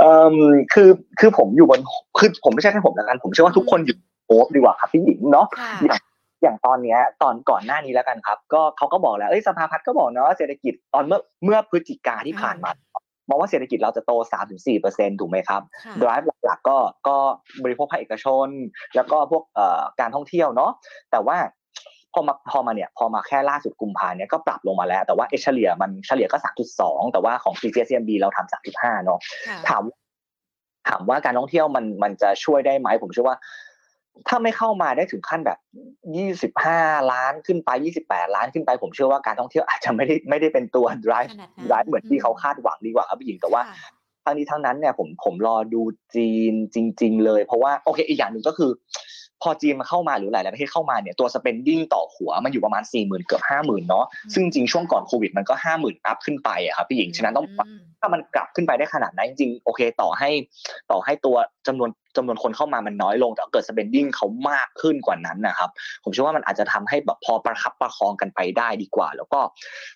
[SPEAKER 3] เอ่อคือคือผมอยู่บนคือผมไม่ใช่แค่ผมแล้วกัน ผมเชื่อว่าทุกคนอยู่โอบดีกว่าครับพี่หญิงเนาะ
[SPEAKER 1] ค่ะ
[SPEAKER 3] อย่างอย่างตอนเนี้ยตอนก่อนหน้านี้แล้วกันครับ ก็เขาก็บอกแล้วเอ้ยสภาพัฒน์ก็บอกเนาะว่าเศรษฐกิจตอนเมื่อเมื่อพฤศจิกาที่ผ่านมา มองว่าเศรษฐกิจเราจะโต 3-4%ถูกไหมครับ
[SPEAKER 1] ค่ะ
[SPEAKER 3] drive หลักๆก็ก็บริโภคภาคเอกชน แล้วก็พวกเอ่อการท่องเที่ยวเนาะแต่ว่าพอมาพอมาเนี่ยพอมาแค่ล่าสุดกุมภาเนี่ยก็ปรับลงมาแล้ว แต่ว่าเอเฉลี่ยมันเฉลี่ยก็ 3.2 แต่ว่าของ CGSMB เราทำ3.5 เนาะ
[SPEAKER 1] ค่ะ
[SPEAKER 3] ถามถามว่าการท่องเที่ยวมันมันจะช่วยได้ไหมผมเชื่อว่า ถ้าไม่เข้ามาได้ถึงขั้นแบบ25ล้านขึ้นไป28ล้านขึ้นไป ผมเชื่อว่าการท่องเที่ยวอาจจะไม่ได้ไม่ได้เป็นตัว drive
[SPEAKER 1] ขนาดนั้น
[SPEAKER 3] drive เหมือนที่เขาคาดหวังดีกว่าครับพี่หญิงแต่ว่า
[SPEAKER 1] ค่ะ
[SPEAKER 3] ทั้งนี้ทั้งนั้นเนี่ยผมผมรอดูจีนจริง ๆ เลย เพราะว่าโอเคอีกอย่างหนึ่งก็คือ พอจีนมาเข้ามาหรือหลายๆประเทศเข้ามาเนี่ยตัว spending ต่อหัวมันอยู่ประมาณ4 0,000เกือบ50,000เนาะ
[SPEAKER 1] อืม
[SPEAKER 3] ซึ่งจริงช่วงก่อนโควิดมันก็50,000อัพขึ้นไปอะครับพี่หญิงฉะนั้นต้องถ้ามันกลับขึ้นไปได้ขนาดนั้นจริงๆโอเคต่อให้ต่อให้ตัวจำนวนจำนวนคนเข้ามามันน้อยลง แต่เกิด spending เขามากขึ้นกว่านั้นนะครับผมเชื่อว่ามันอาจจะทำให้แบบพอประคับประคองกันไปได้ดีกว่า แล้วก็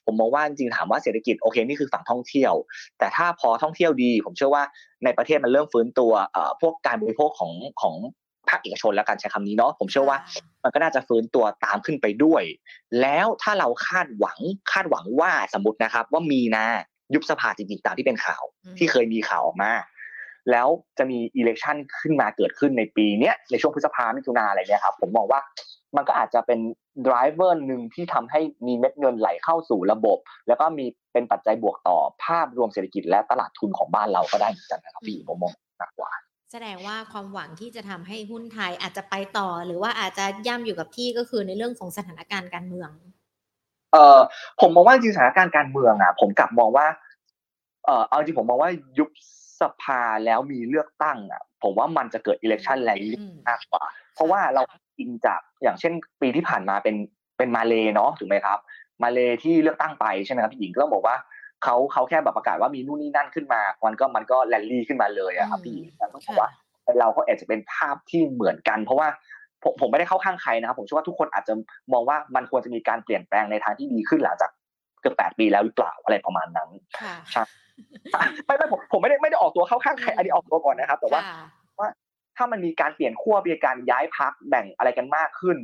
[SPEAKER 3] ผมมองว่าจริงๆถามว่าเศรษฐกิจโอเคนี่คือฝั่งท่องเที่ยว แต่ถ้าพอท่องเที่ยวดี ผมเชื่อว่าในประเทศมันเริ่มฟื้นตัวเอ่อพวกการบริโภคของของภาคเอกชนแล้วกันใช้คำนี้เนาะผมเชื่อว่า มันก็น่าจะฟื้นตัวตามขึ้นไปด้วย แล้วถ้าเราคาดหวังคาดหวังว่าสมมตินะครับ ว่ามีนายุบสภาจริงๆตามที่เป็นข่าว
[SPEAKER 1] อืม
[SPEAKER 3] ที่เคยมีข่าวออกมาแล้วจะมี election ขึ้นมาเกิดขึ้นในปีเนี้ยในช่วงพฤษภามิถุนาอะไรเนี่ยครับผมมองว่ามันก็อาจจะเป็น driver หนึ่งที่ทำให้มีเม็ดเงินไหลเข้าสู่ระบบ แล้วก็มีเป็นปัจจัยบวกต่อภาพรวมเศรษฐกิจและตลาดทุนของบ้านเราก็ได้เหมือนกันนะครับพี่ผมมองมากกว่า
[SPEAKER 1] แสดงว่าความหวังที่จะทำให้หุ้นไทยอาจจะไปต่อ หรือว่าอาจจะย่ำอยู่กับที่ก็คือในเรื่องของสถานการณ์การเมือง
[SPEAKER 3] เอ่อผมมองว่าจริงๆสถานการณ์การเมืองอะ ผมกลับมองว่า เอ่อเอาจริงผมมองว่ายุบสภาแล้วมีเลือกตั้งอะ ผมว่ามันจะเกิด election rally
[SPEAKER 1] อืม
[SPEAKER 3] มากกว่า เพราะว่าเราอิงจากอย่างเช่น ปีที่ผ่านมาเป็นเป็นมาเลเนาะถูกไหมครับ มาเลที่เลือกตั้งไปใช่ไหมครับพี่หญิงก็ต้องบอกว่า เขาเขาแค่แบบประกาศว่ามีนู่นนี่นั่นขึ้นมา มันก็มันก็แรลลี่ขึ้นมาเลยอะครับพี่หญิงแต่ต้องบอกว่าเราก็อาจจะเป็นภาพที่เหมือนกัน เพราะว่าผมผมไม่ได้เข้าข้างใครนะครับ ผมเชื่อว่าทุกคนอาจจะมองว่ามันควรจะมีการเปลี่ยนแปลงในทางที่ดีขึ้นหลังจากเกือบแปดปีแล้วหรือเปล่าอะไรประมาณนั้น
[SPEAKER 1] ค่ะ
[SPEAKER 3] ใช่ไม่ไม่ผมผมไม่ได้ไม่ได้ออกตัวเข้าข้างใครอันนี้ออกตัวก่อนนะครับ แต่ว่า
[SPEAKER 1] ค่ะ
[SPEAKER 3] ถ้ามันมีการเปลี่ยนขั้วมีการย้ายพักแบ่งอะไรกันมากขึ้น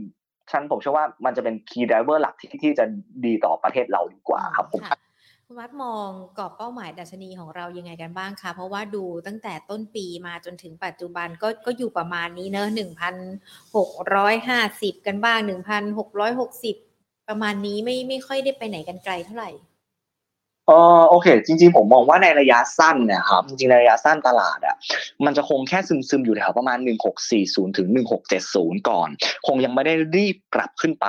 [SPEAKER 3] ฉันผมเชื่อว่ามันจะเป็น key driver หลักที่ที่จะดีต่อประเทศเราดีกว่าครับผมะ
[SPEAKER 1] คุณวัดมองกรอบเป้าหมายดัชนีของเรายังไงกันบ้างคะเพราะว่าดูตั้งแต่ต้นปีมาจนถึงปัจจุบันก็ก็อยู่ประมาณนี้เนอะหนึ่งพันหกร้อยห้าสิบกันบ้างหนึ่งพันหกร้อยหกสิบประมาณนี้ไม่ไม่ค่อยได้ไปไหนกันไกลเท่าไหร่
[SPEAKER 3] เออโอเค จริง ๆ ผมมองว่าในระยะสั้นเนะครับจริงๆในระยะสั้นตลาดอะมันจะคงแค่ซึมๆอยู่แถวประมาณ 1640 ถึง 1670 ก่อน คงยังไม่ได้รีบกลับขึ้นไป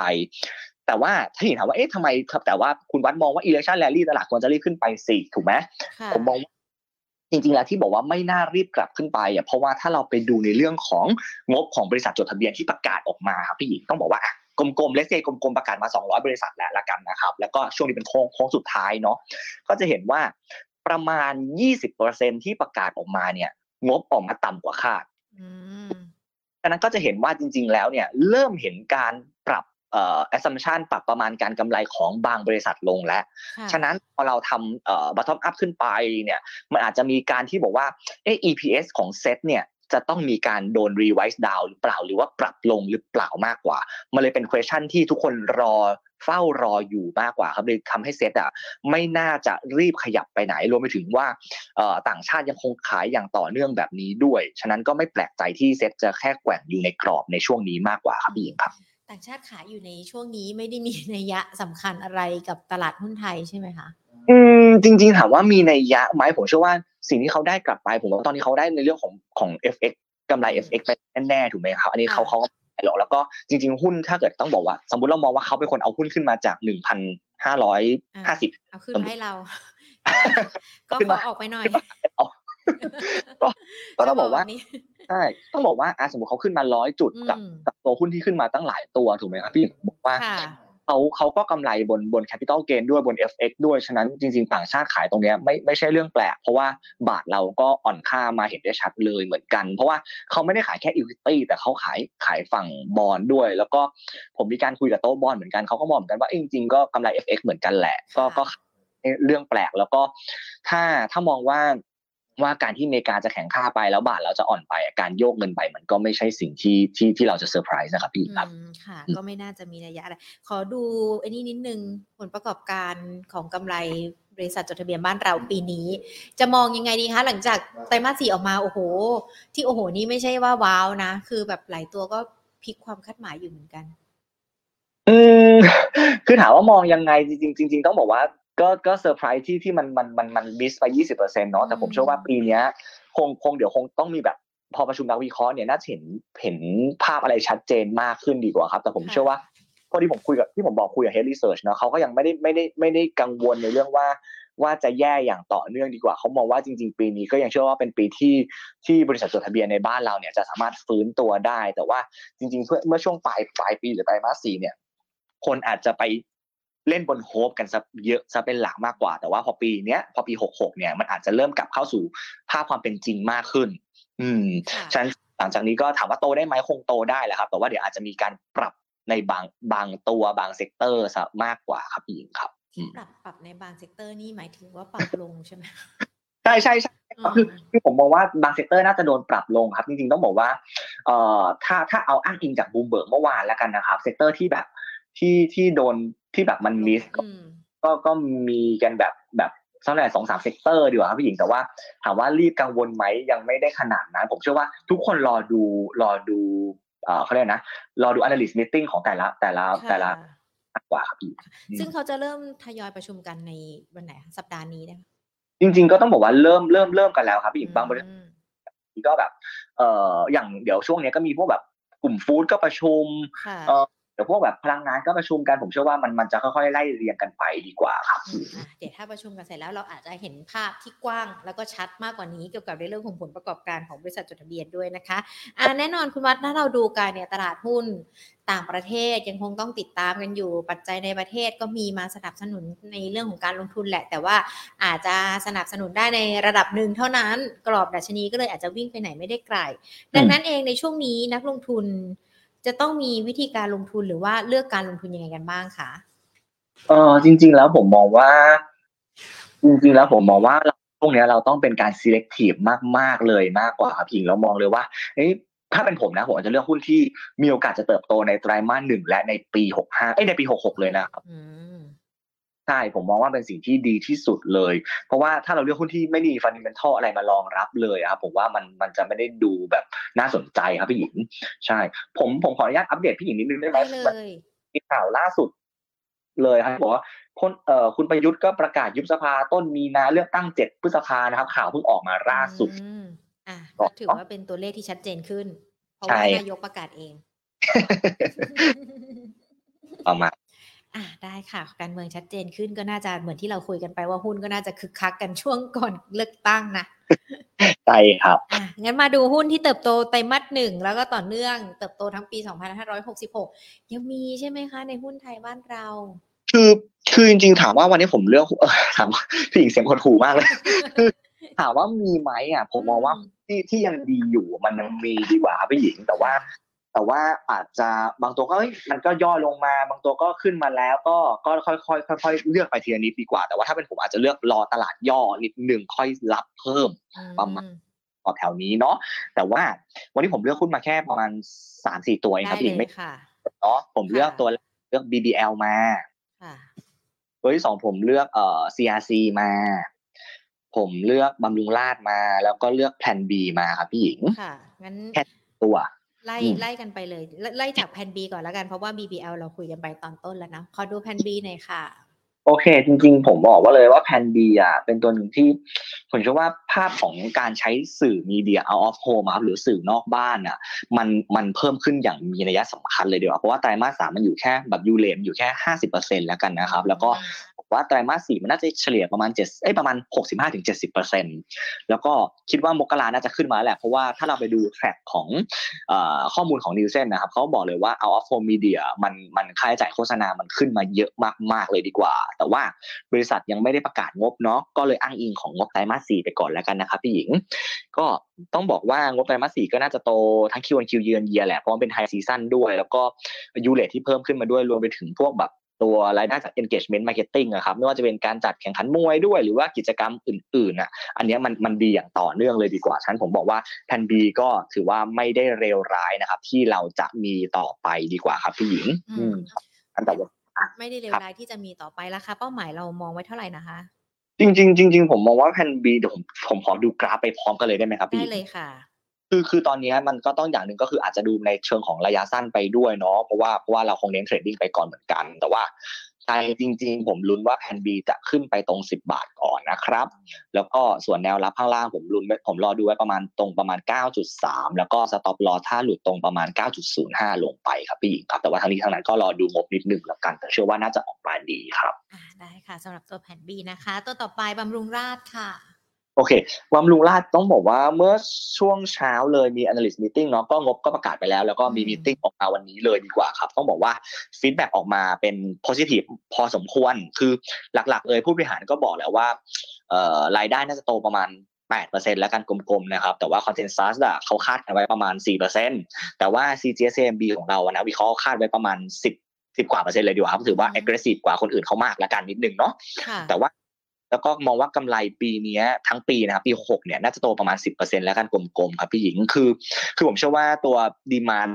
[SPEAKER 3] แต่ว่าถ้าเห็นถามว่าเอ๊ะทำไมครับ แต่ว่าคุณวัดมองว่า election rally ตลาดควรจะรีบขึ้นไปสิถูกไหม
[SPEAKER 1] ค่ะ
[SPEAKER 3] ผมมองว่าจริงๆแล้วที่บอกว่าไม่น่ารีบกลับขึ้นไปอะเพราะว่าถ้าเราไปดูในเรื่องของงบของบริษัทจดทะเบียนที่ประกาศออกมาครับพี่หญิงต้องบอกว่าอะกลมๆเลสเซกลมๆประกาศมา 200 บริษัทแล้วละกันนะครับ แล้วก็ช่วงนี้เป็นโค้งโค้งสุดท้ายเนาะก็จะเห็นว่าประมาณ 20%ที่ประกาศออกมาเนี่ย งบออกมาต่ำกว่าคาด
[SPEAKER 1] อืม
[SPEAKER 3] ดังนั้นก็จะเห็นว่าจริง ๆ แล้วเนี่ย เริ่มเห็นการ ปรับเอ่อ assumption ปรับประมาณการกำไรของบางบริษัทลงแล้ว
[SPEAKER 1] ค่ะ
[SPEAKER 3] ฉะนั้นพอเราทำเอ่อ bottom up ขึ้นไปเนี่ย มันอาจจะมีการที่บอกว่าเออ EPS ของเซตเนี่ยจะต้องมีการโดน revise down หรือเปล่าหรือว่าปรับลงหรือเปล่ามากกว่า มันเลยเป็น question ที่ทุกคนรอเฝ้ารออยู่มากกว่าครับเลยทำให้เซตอะไม่น่าจะรีบขยับไปไหน รวมไปถึงว่าเอ่อต่างชาติยังคงขายอย่างต่อเนื่องแบบนี้ด้วย ฉะนั้นก็ไม่แปลกใจที่เซตจะแค่แกว่งอยู่ในกรอบในช่วงนี้มากกว่าครับพี่หญิงครับ
[SPEAKER 1] ต่างชาติขายอยู่ในช่วงนี้ไม่ได้มีนัยยะสำคัญอะไรกับตลาดหุ้นไทยใช่ไหมคะ
[SPEAKER 3] อืมจริง ๆ ถามว่ามีในยยะไหมผมเชื่อว่าสิ่งที่เขาได้กลับไป ผมว่าตอนนี้เขาได้ในเรื่องของของ FX กำไร FX ไปแน่ๆถูกไหมครับอันนี้เขา
[SPEAKER 1] ค่ะ
[SPEAKER 3] เขาก็ไม่หรอกแล้วก็จริง ๆ หุ้นถ้าเกิดต้องบอกว่า สมมติเรามองว่าเขาเป็นคนเอาหุ้นขึ้นมาจากหนึ่งพันห้าร้อยห้าสิบ
[SPEAKER 1] เอาขึ้นมาให้เรา ก็
[SPEAKER 3] ขึ้น
[SPEAKER 1] ขอ
[SPEAKER 3] มา
[SPEAKER 1] ออกไปหน่อย
[SPEAKER 3] เอาก็ก็ต้องบอกว่า
[SPEAKER 1] จะนี้
[SPEAKER 3] ใช่ต้องบอกว่าอะสมมติเขาขึ้นมาร้อยจุดกับ
[SPEAKER 1] อืม
[SPEAKER 3] กับตัวหุ้นที่ขึ้นมาตั้งหลายตัวถูกไหมครับพี่บอกว่า
[SPEAKER 1] ค่ะ
[SPEAKER 3] เขาเขาก็กำไรบนบน capital gain ด้วยบน FX ด้วยฉะนั้นจริง ๆ ต่างชาติขายตรงเนี้ยไม่ไม่ใช่เรื่องแปลก เพราะว่าบาทเราก็อ่อนค่ามาเห็นได้ชัดเลยเหมือนกัน เพราะว่าเขาไม่ได้ขายแค่ equity แต่เขาขายขายฝั่งบอลด้วย แล้วก็ผมมีการคุยกับโต๊ะบอลเหมือนกันเขาก็มองเหมือนกันว่าเอ้ยจริงๆก็กำไร FX เหมือนกันแหละ ก็
[SPEAKER 1] ค่ะ
[SPEAKER 3] ก็เรื่องแปลกแล้วก็ถ้าถ้ามองว่า ว่าการที่อเมริกาจะแข็งค่าไปแล้วบาทเราจะอ่อนไปการโยกเงินไปมันก็ไม่ใช่สิ่งที่ที่ที่เราจะเซอร์ไพรส์นะครับพี่ครับ
[SPEAKER 1] อืมค่ะ
[SPEAKER 3] อืม
[SPEAKER 1] ก็ไม่น่าจะมีนัยยะอะไรขอดูไอ้นี่นิดนึงผลประกอบการของกำไรบริษัทจดทะเบียนบ้านเราปีนี้ จะมองยังไงดีคะหลังจากไตรมาสสี่ออกมาโอ้โห ที่โอ้โหนี่ไม่ใช่ว่าว้าวนะ คือแบบหลายตัวก็พลิกความคาดหมายอยู่เหมือนกัน
[SPEAKER 3] อืมคือถามว่ามองยังไงจริงๆจริงๆต้องบอกว่า ก็ก็เซอร์ไพรส์ที่ที่มันมันมันมันมิสไปยี่สิบเปอร์เซ็นต์เนาะแต่ผมเชื่อว่าปีเนี้ยคงคงเดี๋ยวคงต้องมีแบบพอประชุมนักวิเคราะห์เนี่ยน่าจะเห็นเห็นภาพอะไรชัดเจนมากขึ้นดีกว่าครับ แต่ผม
[SPEAKER 1] ค่ะ
[SPEAKER 3] เชื่อว่าพอที่ผมคุยกับที่ผมบอกคุยกับ Head Research เนาะเขาก็ยังไม่ได้ไม่ได้ไม่ได้กังวลในเรื่องว่าว่าจะแย่อย่างต่อเนื่องดีกว่าเขามองว่าจริง ๆ ปีนี้ก็ยังเชื่อว่าเป็นปีที่ที่บริษัทจดทะเบียนในบ้านเราเนี่ยจะสามารถฟื้นตัวได้ แต่ว่าจริงๆเพื่อเมื่อช่วงปลายปลายปีหรือไตรมาสสี่เนี่ยคนอาจจะไป เล่นบนโฮปกันซะเยอะซะเป็นหลักมากกว่า แต่ว่าพอปีเนี้ยพอปีหกหกเนี่ยมันอาจจะเริ่มกลับเข้าสู่ภาพความเป็นจริงมากขึ้น อืม
[SPEAKER 1] ค่ะ
[SPEAKER 3] ฉะนั้นหลังจากนี้ก็ถามว่าโตได้ไหมคงโตได้แหละครับ แต่ว่าเดี๋ยวอาจจะมีการปรับในบางบางตัวบาง sector ซะมากกว่าครับพี่หญิงครับอืม
[SPEAKER 1] ปรับปรับในบาง sector นี่หมายถึงว่าปรับลงใช่ไหม
[SPEAKER 3] ใช่ใช่ใช่
[SPEAKER 1] อืม
[SPEAKER 3] คือคือผมมองว่าบาง sector น่าจะโดนปรับลงครับ จริงๆต้องบอกว่าเอ่อถ้าถ้าเอาอ้างอิงจากบูมเบิร์กเมื่อวานแล้วกันนะครับ sector ที่แบบที่ที่โดน ที่แบบมัน miss
[SPEAKER 1] อืม
[SPEAKER 3] ก็ก็มีกันแบบแบบสักหน่อยสองสาม sector ดีกว่าครับพี่หญิงแต่ว่าถามว่ารีบกังวลไหมยังไม่ได้ขนาดนั้น ผมเชื่อว่าทุกคนรอดูรอดูเอ่อเขาเรียกนะ รอดู analyst meeting ของแต่ละแต่ละแต่ละ
[SPEAKER 1] ค่ะ
[SPEAKER 3] มากกว่าครับพี่อืม
[SPEAKER 1] ซึ่งเขาจะเริ่มทยอยประชุมกันในวันไหนคะสัปดาห์นี้นะคะ
[SPEAKER 3] จริง ๆ ก็ต้องบอกว่าเริ่มเริ่มเริ่มกันแล้วครับพี่หญิงบางบริษัท
[SPEAKER 1] อืม
[SPEAKER 3] ก็แบบ เอ่ออย่างเดี๋ยวช่วงเนี้ยก็มีพวกแบบกลุ่ม food ก็ประชุม
[SPEAKER 1] ค่ะ
[SPEAKER 3] เอ่อ เดี๋ยวพวกแบบพลังงานก็ประชุมกันผมเชื่อว่ามันมันจะค่อยๆไล่เรียงกันไปดีกว่าครับ
[SPEAKER 1] เดี๋ยวถ้าประชุมกันเสร็จแล้วเราอาจจะเห็นภาพที่กว้าง แล้วก็ชัดมากกว่านี้เกี่ยวกับในเรื่องของผลประกอบการของบริษัทจดทะเบียนด้วยนะคะอ่าแน่นอนคุณวัดถ้าเราดูกันเนี่ยตลาดหุ้นต่างประเทศยังคงต้องติดตามกันอยู่ ปัจจัยในประเทศก็มีมาสนับสนุนในเรื่องของการลงทุนแหละ แต่ว่าอาจจะสนับสนุนได้ในระดับหนึ่งเท่านั้น กรอบดัชนีก็เลยอาจจะวิ่งไปไหนไม่ได้ไกล ดังนั้นเองในช่วงนี้นักลงทุน จะต้องมีวิธีการลงทุนหรือว่าเลือกการลงทุนยังไงกันบ้างคะ
[SPEAKER 3] เออจริง ๆ แล้วผมมองว่า จริงๆแล้วผมมองว่าเราตรงเนี้ยเราต้องเป็นการ selective มากๆเลยมากกว่าครับพี่หญิงเรามองเลยว่าเอ้ยถ้าเป็นผมนะผมอาจจะเลือกหุ้นที่มีโอกาสจะเติบโตในไตรมาสหนึ่งและในปีหกห้าเอ้ยในปีหกหกเลยนะครับ
[SPEAKER 1] อืม
[SPEAKER 3] ใช่ผมมองว่าเป็นสิ่งที่ดีที่สุดเลย เพราะว่าถ้าเราเลือกหุ้นที่ไม่มีฟันเดเมนทัลอะไรมารองรับเลยครับผมว่ามันมันจะไม่ได้ดูแบบน่าสนใจครับพี่หญิง ใช่ ผมผมขออนุญาตอัปเดตพี่หญิงนิดนึงได้ไหม
[SPEAKER 1] ได้เลย
[SPEAKER 3] มีข่าวล่าสุดเลยครับบอกว่าคนเอ่อคุณประยุทธ์ก็ประกาศยุบสภาต้นมีนาเลือกตั้งเจ็ดพฤษภานะครับ ข่าวเพิ่งออกมาล่าสุด
[SPEAKER 1] อืมอะ
[SPEAKER 3] ก็
[SPEAKER 1] ก็ถือว่าเป็นตัวเลขที่ชัดเจนขึ้น เพราะ
[SPEAKER 3] ใช่
[SPEAKER 1] ว่านายกประกาศเอง
[SPEAKER 3] ประมาณ
[SPEAKER 1] อะได้ค่ะ การเมืองชัดเจนขึ้นก็น่าจะเหมือนที่เราคุยกันไปว่าหุ้นก็น่าจะคึกคักกันช่วงก่อนเลือกตั้งนะ
[SPEAKER 3] ใช่ครับ
[SPEAKER 1] อะงั้นมาดูหุ้นที่เติบโตไตรมาสหนึ่งแล้วก็ต่อเนื่องเติบโตทั้งปี 2566 ยังมีใช่ไหมคะ ในหุ้นไทยบ้านเรา
[SPEAKER 3] คือคือจริงๆ ถามว่าวันนี้ผมเลือกเออถามว่าพี่หญิงเสียงคนถูมากเลยคือถามว่ามีไหมอะ ผมมองว่า
[SPEAKER 1] อืม
[SPEAKER 3] ที่ที่ยังดีอยู่มันยังมีดีกว่าครับพี่หญิงแต่ว่า แต่ว่าอาจจะบางตัวก็เอ้ยมันก็ย่อลงมา บางตัวก็ขึ้นมาแล้วก็ก็ค่อยๆค่อยๆเลือกไปทีละนิดดีกว่า แต่ว่าถ้าเป็นผมอาจจะเลือกรอตลาดย่อนิดหนึ่งค่อยรับเพิ่มประมาณต่อแถวนี้เนาะแต่ว่าวันนี้ผมเลือกหุ้นมาแค่ประมาณสามสี่ตัวเองค
[SPEAKER 1] ได้
[SPEAKER 3] รับพี่หญิง
[SPEAKER 1] เล
[SPEAKER 3] ไม่
[SPEAKER 1] ยค่ะ
[SPEAKER 3] เนาะผมเลือก
[SPEAKER 1] ค่ะ
[SPEAKER 3] ตัวแรกเลือก BBL มา
[SPEAKER 1] ค่ะ
[SPEAKER 3] ตัวที่สองผมเลือกเอ่อ CRC มา ผมเลือกบำรุงราษฎร์มา แล้วก็เลือกแผ่น B มาครับพี่หญิง
[SPEAKER 1] ค่ะงั้น
[SPEAKER 3] แค่ตัว
[SPEAKER 1] ไล่
[SPEAKER 3] อืม
[SPEAKER 1] ไล่กันไปเลย ไล่ไล่จากแผ่น B ก่อนแล้วกันเพราะว่า BBL เราคุยกันไปตอนต้นแล้วนะขอดูแผ่น B หน่อยค่ะ
[SPEAKER 3] โอเค จริง ๆ ผมบอกว่าเลยว่าแผ่น B อะเป็นตัวหนึ่งที่ผมเชื่อว่าภาพของการใช้สื่อมีเดีย out of home อะครับหรือสื่อนอกบ้านอะมันมันเพิ่มขึ้นอย่างมีนัยสำคัญเลยเดียวาเพราะว่าไตรมาสสามมันอยู่แค่แบบยูเลมอยู่แค่ห้าสิบเปอร์เซ็นแล้วกันนะครับ แล้วก็ผม ว่าไตรมาสสี่มันน่าจะเฉลี่ยประมาณเจ็ดเอ้ยประมาณหกสิบห้าถึงเจ็ดสิบเปอร์เซ็นแล้วก็คิดว่ามกราน่าจะขึ้นมาแล้วแหละเพราะว่าถ้าเราไปดูแทร็กของอข้อมูลของนิวเซนนะครับเขาบอกเลยว่า out of home media มันมันค่าใช้จ่ายโฆษณามันขึ้นมาเยอะมากๆเลยดีกว่า แต่ว่าบริษัทยังไม่ได้ประกาศงบเนาะก็เลยอ้างอิงของงบไตรมาสสี่ไปก่อนแล้วกันนะครับพี่หญิง ก็ต้องบอกว่างบไตรมาสสี่ก็น่าจะโตทั้ง Q1 Q เยือนเยียแหละเพราะมันเป็น high season ด้วย แล้วก็ U rate ที่เพิ่มขึ้นมาด้วยรวมไปถึงพวกแบบ ตัวรายได้จาก engagement marketing อะครับไม่ว่าจะเป็นการจัดแข่งขันมวยด้วย หรือว่ากิจกรรมอื่นๆอะอันเนี้ยมันมันดีอย่างต่อเนื่องเลยดีกว่าฉะนั้นผมบอกว่า Plan B ก็ถือว่าไม่ได้เลวร้ายนะครับ ที่เราจะมีต่อไปดีกว่าครับพี่หญิง
[SPEAKER 1] อื
[SPEAKER 3] อื
[SPEAKER 1] ม
[SPEAKER 3] มอันแต่ว่า
[SPEAKER 1] ไม่ได้เลวร้ายที่จะมีต่อไปราคาเป้าหมายเรามองไว้เท่าไหร่นะคะ
[SPEAKER 3] จริงๆจริงๆผมมองว่า Plan B เดี๋ยวผมผมขอดูกราฟไปพร้อมกันเลยได้ไหมครับพี่ห
[SPEAKER 1] ได้
[SPEAKER 3] ญิง
[SPEAKER 1] เลยค่ะ
[SPEAKER 3] คือคือตอนนี้มันก็ต้องอย่างหนึ่งก็คืออาจจะดูในเชิงของระยะสั้นไปด้วยเนาะเพราะว่าเพราะว่าเราคงเน้น trading ไปก่อนเหมือนกัน แต่ว่าใจจริง ๆ ผมลุ้นว่า Plan B จะขึ้นไปตรง 10 บาทก่อนนะครับ แล้วก็ส่วนแนวรับข้างล่างผมลุ้นผมรอดูไว้ประมาณตรงประมาณ 9.3 แล้วก็ stop loss ถ้าหลุดตรงประมาณ 9.05 ลงไปครับพี่หญิงครับ แต่ว่าทั้งนี้ทั้งนั้นก็รอดูงบนิดนึงแล้วกัน แต่เชื่อว่าน่าจะออกมาดีครับ
[SPEAKER 1] ได้ค่ะสำหรับตัวแผ่น B นะคะ ตัวต่อไปบำรุงราษฎร์ค่ะ
[SPEAKER 3] โอเคบำรุงราษฎร์ต้องบอกว่าเมื่อช่วงเช้าเลยมี analyst meeting เนาะก็งบก็ประกาศไปแล้ว แล้วก็มี
[SPEAKER 1] อืม
[SPEAKER 3] meeting ออกมาวันนี้เลยดีกว่าครับ ต้องบอกว่า feedback ออกมาเป็น positive พอสมควร คือหลักๆ เลยผู้บริหารก็บอกแล้วว่าเอ่อรายได้น่าจะโตประมาณ8%แล้วกันกลมๆนะครับ แต่ว่า consensus อะเขาคาดกันไว้ประมาณ 4%แต่ว่า CGSMB ของเราอะนะวิเคราะห์คาดไว้ประมาณ 10 10กว่าเปอร์เซ็นต์เลยดีกว่าครับถือว่า
[SPEAKER 1] อืม
[SPEAKER 3] aggressive กว่าคนอื่นเขามากละกันนิดนึงเนาะ
[SPEAKER 1] ค่ะ
[SPEAKER 3] แต่ว่า แล้วก็มองว่ากำไรปีเนี้ยทั้งปีนะครับปี6เนี่ยน่าจะโตประมาณ 10%แล้วกันกลมๆครับพี่หญิงคือ คือผมเชื่อว่าตัวดีมาน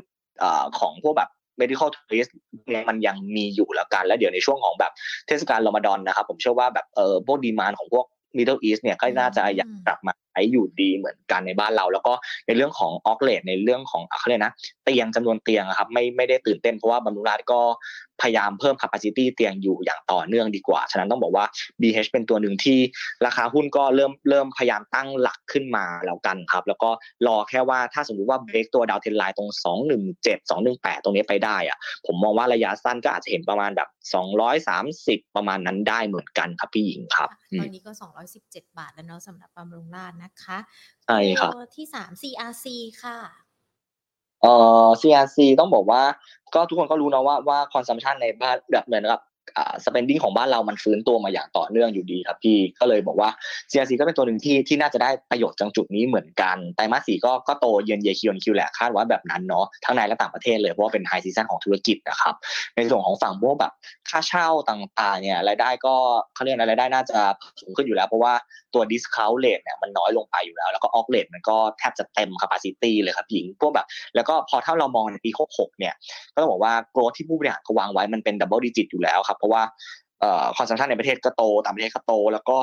[SPEAKER 3] ของพวกแบบ medical tourist เนี่ยมันยังมีอยู่แล้วกัน แล้วเดี๋ยวในช่วงของแบบเทศกาลรอมฎอนนะครับ ผมเชื่อว่าแบบเออพวกดีมานของพวก Middle East เนี่ยก็น่าจะอยากกลับมาใช้ อยู่ดีเหมือนกันในบ้านเรา แล้วก็ในเรื่องของออกเลในเรื่องของอะเขาเรียกนะเตียงจำนวนเตียงอะครับไม่ไม่ได้ตื่นเต้นเพราะว่าบำรุงราษฎร์ก็พยายามเพิ่ม capacity เตียงอยู่อย่างต่อเนื่องดีกว่า ฉะนั้นต้องบอกว่า BH เป็นตัวหนึ่งที่ราคาหุ้นก็เริ่มเริ่มพยายามตั้งหลักขึ้นมาแล้วกันครับ แล้วก็รอแค่ว่าถ้าสมมุติว่าเบรกตัวดาวเทนไลน์ตรง 217 218 ตรงนี้ไปได้อะผมมองว่าระยะสั้นก็อาจจะเห็นประมาณแบบ 230 ประมาณนั้นได้เหมือนกันครับพี่หญิงครับอืม
[SPEAKER 1] ตอนนี้ก็ 217 บาทแล้วเนาะสำหรับบำรุงราษฎร์นะคะ
[SPEAKER 3] ใช่ครับ
[SPEAKER 1] ตัวที่3 CRC ค่ะ
[SPEAKER 3] เอ่อ CRC ต้องบอกว่า ก็ทุกคนก็รู้นะว่าว่า consumption ในบ้านแบบเหมือนกับอ่า spending ของบ้านเรามันฟื้นตัวมาอย่างต่อเนื่องอยู่ดีครับพี่ก็เลยบอกว่า CRC ก็เป็นตัวหนึ่งที่ที่น่าจะได้ประโยชน์จากจุดนี้เหมือนกันไตรมาสสี่ก็ก็โตเยือนเยคิวคิวแหละคาดว่าแบบนั้นเนาะทั้งในและต่างประเทศเลยเพราะว่าเป็น high season ของธุรกิจนะครับในส่วนของฝั่งพวกแบบค่าเช่าต่างๆเนี่ยรายได้ก็เขาเรียกอะไรรายได้น่าจะสูงขึ้นอยู่แล้วเพราะว่าตัว discount rate เนี่ยมันน้อยลงไปอยู่แล้ว แล้วก็ occ rate มันก็แทบจะเต็ม capacity เลยครับหญิงพวกแบบ แล้วก็พอถ้าเรามองในปี66เนี่ย ก็ต้องบอกว่า growth ที่ผู้บริหารเขาวางไว้มันเป็น double digit อยู่แล้วครับ เพราะว่าเอ่อ consumption ในประเทศก็โตต่างประเทศก็โต แล้วก็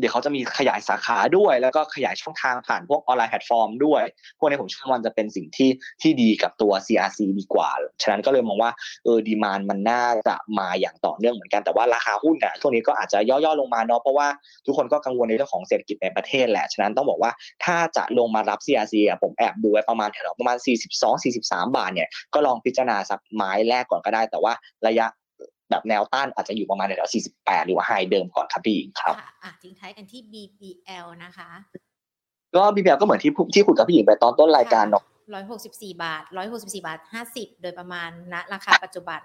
[SPEAKER 3] เดี๋ยวเขาจะมีขยายสาขาด้วย แล้วก็ขยายช่องทางผ่านพวกออนไลน์แพลตฟอร์มด้วย พวกนี้ผมเชื่อว่ามันจะเป็นสิ่งที่ที่ดีกับตัว CRC ดีกว่า ฉะนั้นก็เลยมองว่าเออดีมานมันน่าจะมาอย่างต่อเนื่องเหมือนกันแต่ว่าราคาหุ้นเนี่ยช่วงนี้ก็อาจจะย่อๆลงมาเนาะเพราะว่าทุกคนก็กังวลในเรื่องของเศรษฐกิจในประเทศแหละฉะนั้นต้องบอกว่าถ้าจะลงมารับ CRC อะผมแอบดูไว้ประมาณแถวประมาณ 42-43 บาทเนี่ยก็ลองพิจารณาสักไม้แรกก่อนก็ได้ แต่ว่าระยะ แบบแนวต้านอาจจะอยู่ประมาณแถวๆ48 หรือว่าไฮเดิมก่อนครับพี่หญิงครับ
[SPEAKER 1] ค่ะอะทิ้งท้ายกันที่ BBL นะคะ
[SPEAKER 3] ก็ BBL ก็เหมือนที่พูที่คุยกับพี่หญิงไปตอนต้นรายการเนาะ
[SPEAKER 1] ร้อยหกสิบสี่บาทร้อยหกสิบสี่บาทห้าสิบโดยประมาณณราคาปัจจุบัน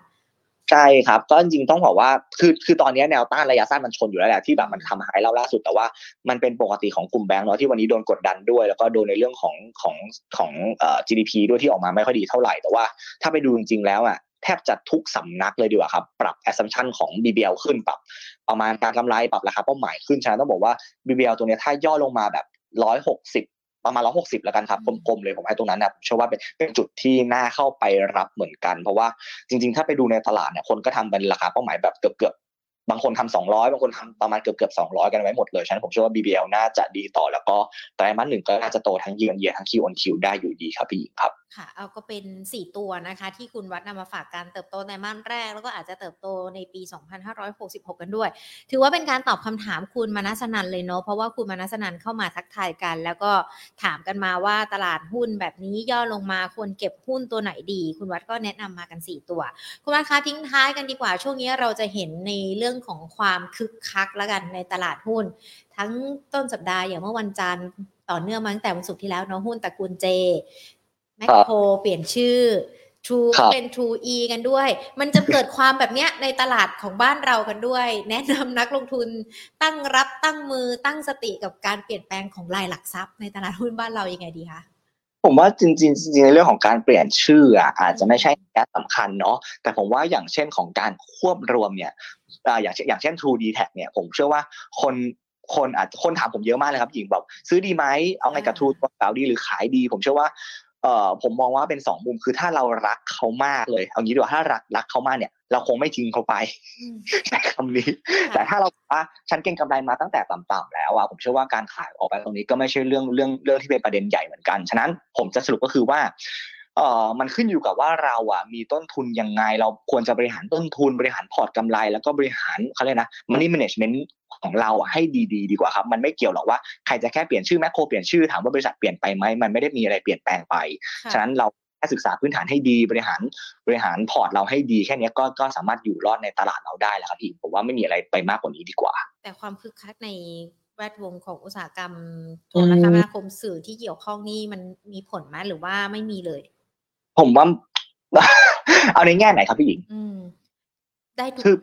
[SPEAKER 3] ใช่ครับก็จริงๆต้องบอกว่าคือคือตอนนี้แนวต้านระยะสั้นมันชนอยู่แล้วแหละที่แบบมันทำหายเราล่าสุดแต่ว่ามันเป็นปกติของกลุ่มแบงก์เนาะที่วันนี้โดนกดดันด้วย แล้วก็โดนในเรื่องของของของเอ่อ GDP ด้วยที่ออกมาไม่ค่อยดีเท่าไหร่แต่ว่าถ้าไปดูจริงๆแล้วอะ แทบจะทุกสำนักเลยดีกว่าครับ ปรับ assumption ของ BBL ขึ้นปรับประมาณการกำไรปรับราคาเป้าหมายขึ้นฉะนั้นต้องบอกว่า BBL ตัวเนี้ยถ้าย่อลงมาแบบร้อยหกสิบประมาณร้อยหกสิบแล้วกันครับกลมๆเลยผมให้ตรงนั้นนะผมเชื่อว่าเป็นเป็นจุดที่น่าเข้าไปรับเหมือนกัน เพราะว่าจริง ๆ ถ้าไปดูในตลาดเนี่ยคนก็ทำเป็นราคาเป้าหมายแบบเกือบๆบางคนทำสองร้อยบางคนทำประมาณเกือบเกือบสองร้อยกันไว้หมดเลยฉะนั้นผมเชื่อว่า BBL น่าจะดีต่อแล้วก็ไตรมาสหนึ่งก็น่าจะโตทั้งเยือนเยียทั้งคิวออนคิวได้อยู่ดีครับพี่หญิงครับ
[SPEAKER 1] ค่ะเอาก็เป็น 4 ตัวนะคะ ที่คุณวัดนำมาฝากการเติบโตในม่านแรก แล้วก็อาจจะเติบโตในปี 2566 กันด้วย ถือว่าเป็นการตอบคำถามคุณมานัสนันเลยเนาะเพราะว่าคุณมานัสนันเข้ามาทักทายกัน แล้วก็ถามกันมาว่าตลาดหุ้นแบบนี้ย่อลงมาควรเก็บหุ้นตัวไหนดี คุณวัดก็แนะนำมากัน 4 ตัว คุณวัดคะทิ้งท้ายกันดีกว่าช่วงนี้เราจะเห็นในเรื่องของความคึกคักแล้วกันในตลาดหุ้น ทั้งต้นสัปดาห์อย่างเมื่อวันจันทร์ต่อเนื่องมาตั้งแต่วันศุกร์ที่แล้วเนาะหุ้นตระกูลเจ แมคโครเปลี่ยนชื่อ True
[SPEAKER 3] ครับ
[SPEAKER 1] เป็น True E กันด้วย มันจะเกิดความแบบเนี้ยในตลาดของบ้านเรากันด้วย แนะนำนักลงทุนตั้งรับตั้งมือตั้งสติกับการเปลี่ยนแปลงของรายหลักทรัพย์ในตลาดหุ้นบ้านเรายังไงดีคะ
[SPEAKER 3] ผมว่าจริงๆจริงๆในเรื่องของการเปลี่ยนชื่ออะอาจจะไม่ใช่แค่สำคัญเนาะแต่ผมว่าอย่างเช่นของการควบรวมเนี่ยอ่าอย่างเช่นอย่างเช่น True d t a c เนี่ยผมเชื่อว่าคนคนอาจคนถามผมเยอะมากเลยครับหญิงบอกซื้อดีไหมเอาไงกับ True ตัวเก่าดีหรือขายดี ผมเชื่อว่า เอ่อผมมองว่าเป็นสองมุมคือถ้าเรารักเขามากเลยเอางี้ดีกว่าถ้ารักรักเขามากเนี่ย เราคงไม่ทิ้งเขาไปใช้คำนี้ แต่ถ้าเราบอกว่าฉันเก็งกำไรมาตั้งแต่ต่ำๆแล้วอะผมเชื่อว่าการขายออกไปตรงนี้ก็ไม่ใช่เรื่องเรื่องเรื่องที่เป็นประเด็นใหญ่เหมือนกันฉะนั้นผมจะสรุปก็คือว่าเอ่อมันขึ้นอยู่กับว่าเราอะมีต้นทุนยังไง เราควรจะบริหารต้นทุนบริหารพอร์ตกำไร แล้วก็บริหารเขาเรียกนะ money management ของเราอะให้ดีๆ ดีกว่าครับ มันไม่เกี่ยวหรอกว่าใครจะแค่เปลี่ยนชื่อแมคโครเปลี่ยนชื่อถามว่าบริษัทเปลี่ยนไปไหมมันไม่ได้มีอะไรเปลี่ยนแปลงไป
[SPEAKER 1] ค่ะ
[SPEAKER 3] ฉะนั้นเราแค่ศึกษาพื้นฐานให้ดีบริหารบริหารพอร์ตเราให้ดีแค่เนี้ยก็ก็สามารถอยู่รอดในตลาดเราได้แล้วครับพี่ผมว่าไม่มีอะไรไปมากกว่านี้ดีกว่า
[SPEAKER 1] แต่ความคึกคักในแวดวงของอุตสาหกรรมโทรคมนาคมสื่อที่เกี่ยวข้องนี่มันมีผลไหมหรือว่าไม่มีเลย
[SPEAKER 3] ผมว่าเอาในแง่ไหนครับพี่หญิง
[SPEAKER 1] อืมได้ทุก
[SPEAKER 3] คือ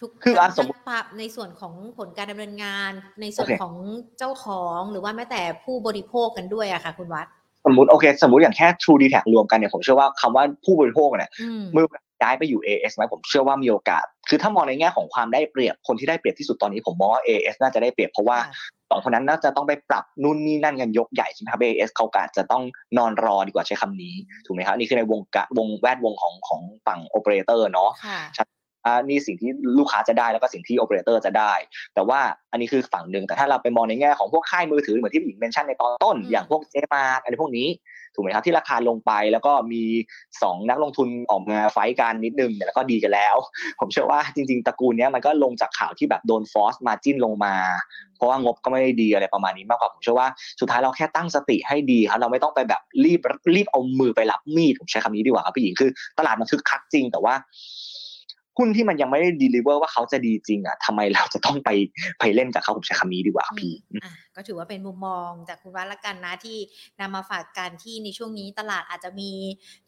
[SPEAKER 1] ทุก
[SPEAKER 3] คืออะสมมุติ
[SPEAKER 1] ทั้งภาพในส่วนของผลการดำเนินงานในส่วน
[SPEAKER 3] โอเค
[SPEAKER 1] ของเจ้าของหรือว่าแม้แต่ผู้บริโภคกันด้วยอะค่ะ คุณวัด
[SPEAKER 3] สมมติโอเค สมมติอย่างแค่ True d t a c รวมกันเนี่ยผมเชื่อว่าคำว่าผู้บริโภคเนี่ย
[SPEAKER 1] อืม
[SPEAKER 3] เมื่อย้ายไปอยู่ AS ไหมผมเชื่อว่ามีโอกาส คือถ้ามองในแง่ของความได้เปรียบคนที่ได้เปรียบที่สุดตอนนี้ผมมองว่า AS น่าจะได้เปรียบเพราะว่าสองคนนั้นน่าจะต้องไปปรับนู่นนี่นั่นกันยกใหญ่ใช่ไหมครับ AS เขาก็อาจจะต้องนอนรอดีกว่าใช้คำนี้ถูกไหมครับนี่คือในวงกะวงแวดวงของของฝั่งโอเปอเรเตอร์เนาะ
[SPEAKER 1] ค่ะ
[SPEAKER 3] อ่านี่สิ่งที่ลูกค้าจะได้แล้วก็สิ่งที่โอเปอเรเตอร์จะได้ แต่ว่าอันนี้คือฝั่งหนึ่งแต่ถ้าเราไปมองในแง่ของพวกค่ายมือถือเหมือนที่พี่หญิง mention ในตอนต้น
[SPEAKER 1] อืม
[SPEAKER 3] อย่างพวก JMART อะไรพวกนี้ถูกไหมครับที่ราคาลงไปแล้วก็มีสองนักลงทุนออกมา fight กันนิดนึงเนี่ยแล้วก็ดีกันแล้ว ผมเชื่อว่าจริง ๆตระกูลเนี้ยมันก็ลงจากข่าวที่แบบโดน force margin ลงมา เพราะว่างบก็ไม่ได้ดีอะไรประมาณนี้มากกว่าผมเชื่อว่าสุดท้ายเราแค่ตั้งสติให้ดีครับเราไม่ต้องไปแบบรีบรีบเอามือไปรับมีดผมใช้คำนี้ดีกว่าครับพี่หญิงคือ ตลาดมันคึกคักจริงแต่ว่า หุ้นที่มันยังไม่ได้ deliver ว่าเขาจะดีจริงอะทำไมเราจะต้องไปไปเล่นกับเขาผมใช้คำนี้ดีกว่าครับพี่
[SPEAKER 1] อืมอะ ก็ถือว่าเป็นมุมมองจากคุณวัดละกันนะที่นำมาฝากกันที่ในช่วงนี้ตลาดอาจจะมี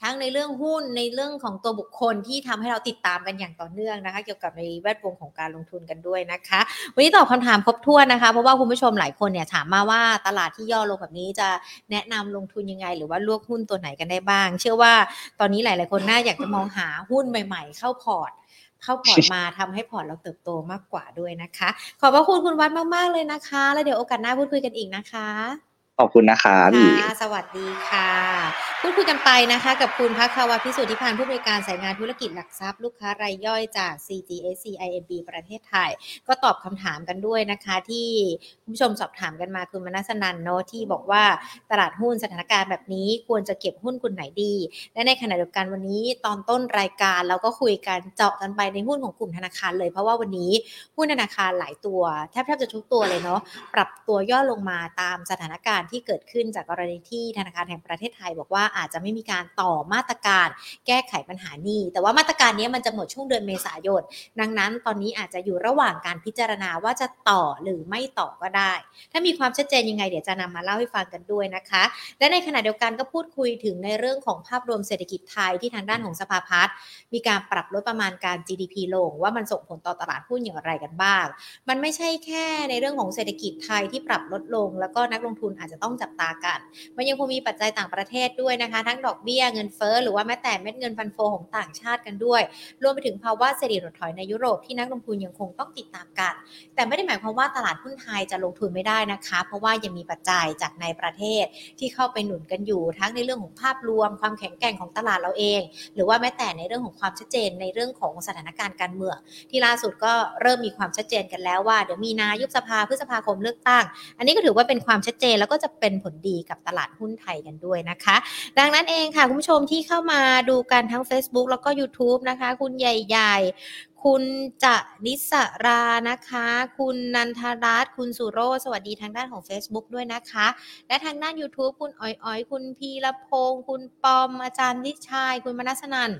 [SPEAKER 1] ทั้งในเรื่องหุ้นในเรื่องของตัวบุคคลที่ทำให้เราติดตามกันอย่างต่อเนื่องนะคะ เกี่ยวกับในแวดวงของการลงทุนกันด้วยนะคะ วันนี้ตอบคำถามครบถ้วนนะคะ เพราะว่าคุณผู้ชมหลายคนเนี่ยถามมาว่าตลาดที่ย่อลงแบบนี้จะแนะนำลงทุนยังไง หรือว่าเลือกหุ้นตัวไหนกันได้บ้าง เชื่อว่าตอนนี้หลาย ๆ คนน่าอยากจะมองหาหุ้นใหม่ ๆ เข้าพอร์ต เข้าพอร์ตมาทำให้พอร์ตเราเติบโตมากกว่าด้วยนะคะ ขอบพระคุณคุณวัดมากๆเลยนะคะ แล้วเดี๋ยวโอกาสหน้าพูดคุยกันอีกนะคะ
[SPEAKER 3] ขอบคุณนะคะพี่
[SPEAKER 1] ค่ะสวัสดีค่ะ พูดคุยกันไปนะคะ กับคุณพักคาวาพิสุทธิพันธ์ผู้บริหารสายงานธุรกิจหลักทรัพย์ลูกค้ารายย่อยจาก CGS CIMB ประเทศไทย ก็ตอบคำถามกันด้วยนะคะ ที่คุณผู้ชมสอบถามกันมาคุณมนัสนันเนาะที่บอกว่าตลาดหุ้นสถานการณ์แบบนี้ควรจะเก็บหุ้นกลุ่มไหนดี และในขณะเดียวกันวันนี้ตอนต้นรายการเราก็คุยกันเจาะกันไปในหุ้นของกลุ่มธนาคารเลยเพราะว่าวันนี้หุ้นธนาคารหลายตัวแทบแทบจะทุกตัวเลยเนาะปรับตัวย่อลงมาตามสถานการณ์ที่เกิดขึ้นจากกรณีที่ธนาคารแห่งประเทศไทย บอกว่าอาจจะไม่มีการต่อมาตรการแก้ไขปัญหานี้ แต่ว่ามาตรการนี้มันจะหมดช่วงเดือนเมษายน ดังนั้นตอนนี้อาจจะอยู่ระหว่างการพิจารณาว่าจะต่อหรือไม่ต่อก็ได้ ถ้ามีความชัดเจนยังไงเดี๋ยวจะนำมาเล่าให้ฟังกันด้วยนะคะ และในขณะเดียวกันก็พูดคุยถึงในเรื่องของภาพรวมเศรษฐกิจไทยที่ทางด้านของสภาพัฒน์มีการปรับลดประมาณการ GDP ลง ว่ามันส่งผลต่อตลาดหุ้นอย่างไรกันบ้าง มันไม่ใช่แค่ในเรื่องของเศรษฐกิจไทยที่ปรับลดลง แล้วก็นักลงทุนอาจจะจะต้องจับตากัน มันยังคงมีปัจจัยต่างประเทศด้วยนะคะ ทั้งดอกเบี้ยเงินเฟ้อหรือว่าแม้แต่เม็ดเงินฟันโฟของต่างชาติกันด้วย รวมไปถึงภาวะเศรษฐกิจถดถอยในยุโรปที่นักลงทุนยังคงต้องติดตามกัน แต่ไม่ได้หมายความว่าตลาดหุ้นไทยจะลงทุนไม่ได้นะคะ เพราะว่ายังมีปัจจัยจากในประเทศที่เข้าไปหนุนกันอยู่ ทั้งในเรื่องของภาพรวม ความแข็งแกร่งของตลาดเราเอง หรือว่าแม้แต่ในเรื่องของความชัดเจนในเรื่องของสถานการณ์การเมืองที่ล่าสุดก็เริ่มมีความชัดเจนกันแล้วว่าเดี๋ยวมีนายุบสภาพฤษภาคมเลือกตั้ง อันนี้ก็ถือว่าเป็นความชัดเจนแล้วก็จะเป็นผลดีกับตลาดหุ้นไทยกันด้วยนะคะ ดังนั้นเองค่ะ คุณผู้ชมที่เข้ามาดูกันทั้ง Facebook แล้วก็ YouTube นะคะ คุณใหญ่ๆ คุณจะนิสรานะคะ คุณนันทรัตน์คุณสุโรสวัสดีทางด้านของ Facebook ด้วยนะคะ และทางด้าน YouTube คุณอ้อยอ้อยๆคุณพีรพงศ์คุณปอมอาจารย์นิชัยคุณมนัสนันท์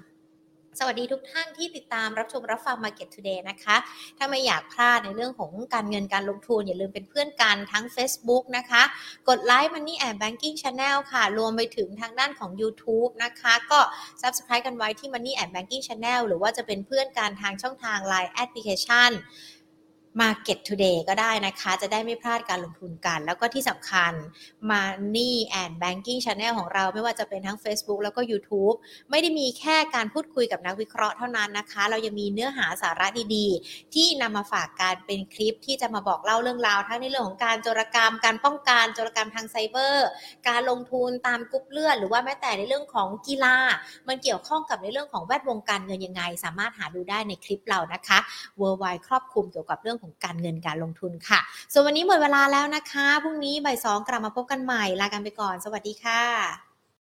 [SPEAKER 1] สวัสดีทุกท่านที่ติดตามรับชมรับฟัง Market Today นะคะ ถ้าไม่อยากพลาดในเรื่องของการเงินการลงทุน อย่าลืมเป็นเพื่อนกันทั้ง Facebook นะคะ กดไลค์ Money and Banking Channel ค่ะ รวมไปถึงทางด้านของ YouTube นะคะ ก็ Subscribe กันไว้ที่ Money and Banking Channel หรือว่าจะเป็นเพื่อนกันทางช่องทาง Line Application Market Today ก็ได้นะคะ จะได้ไม่พลาดการลงทุนกัน แล้วก็ที่สำคัญ Money and Banking Channel ของเราไม่ว่าจะเป็นทั้ง Facebook แล้วก็ YouTube ไม่ได้มีแค่การพูดคุยกับนักวิเคราะห์เท่านั้นนะคะ เรายังมีเนื้อหาสาระดีๆ ที่นำมาฝากการเป็นคลิปที่จะมาบอกเล่าเรื่องราว ทั้งในเรื่องของการโจรกรรม การป้องกันโจรกรรมทางไซเบอร์ การลงทุนตามกรุ๊ปเลือดหรือว่าแม้แต่ในเรื่องของกีฬา มันเกี่ยวข้องกับในเรื่องของแวดวงการเงินยังไง สามารถหาดูได้ในคลิปเรานะคะ worldwide ครอบคลุมเกี่ยวกับเรื่องเรื่องของการเงินการลงทุนค่ะ ส่วนวันนี้หมดเวลาแล้วนะคะ พรุ่งนี้บ่ายสองกลับมาพบกันใหม่ ลากันไปก่อน สวัสดีค่ะ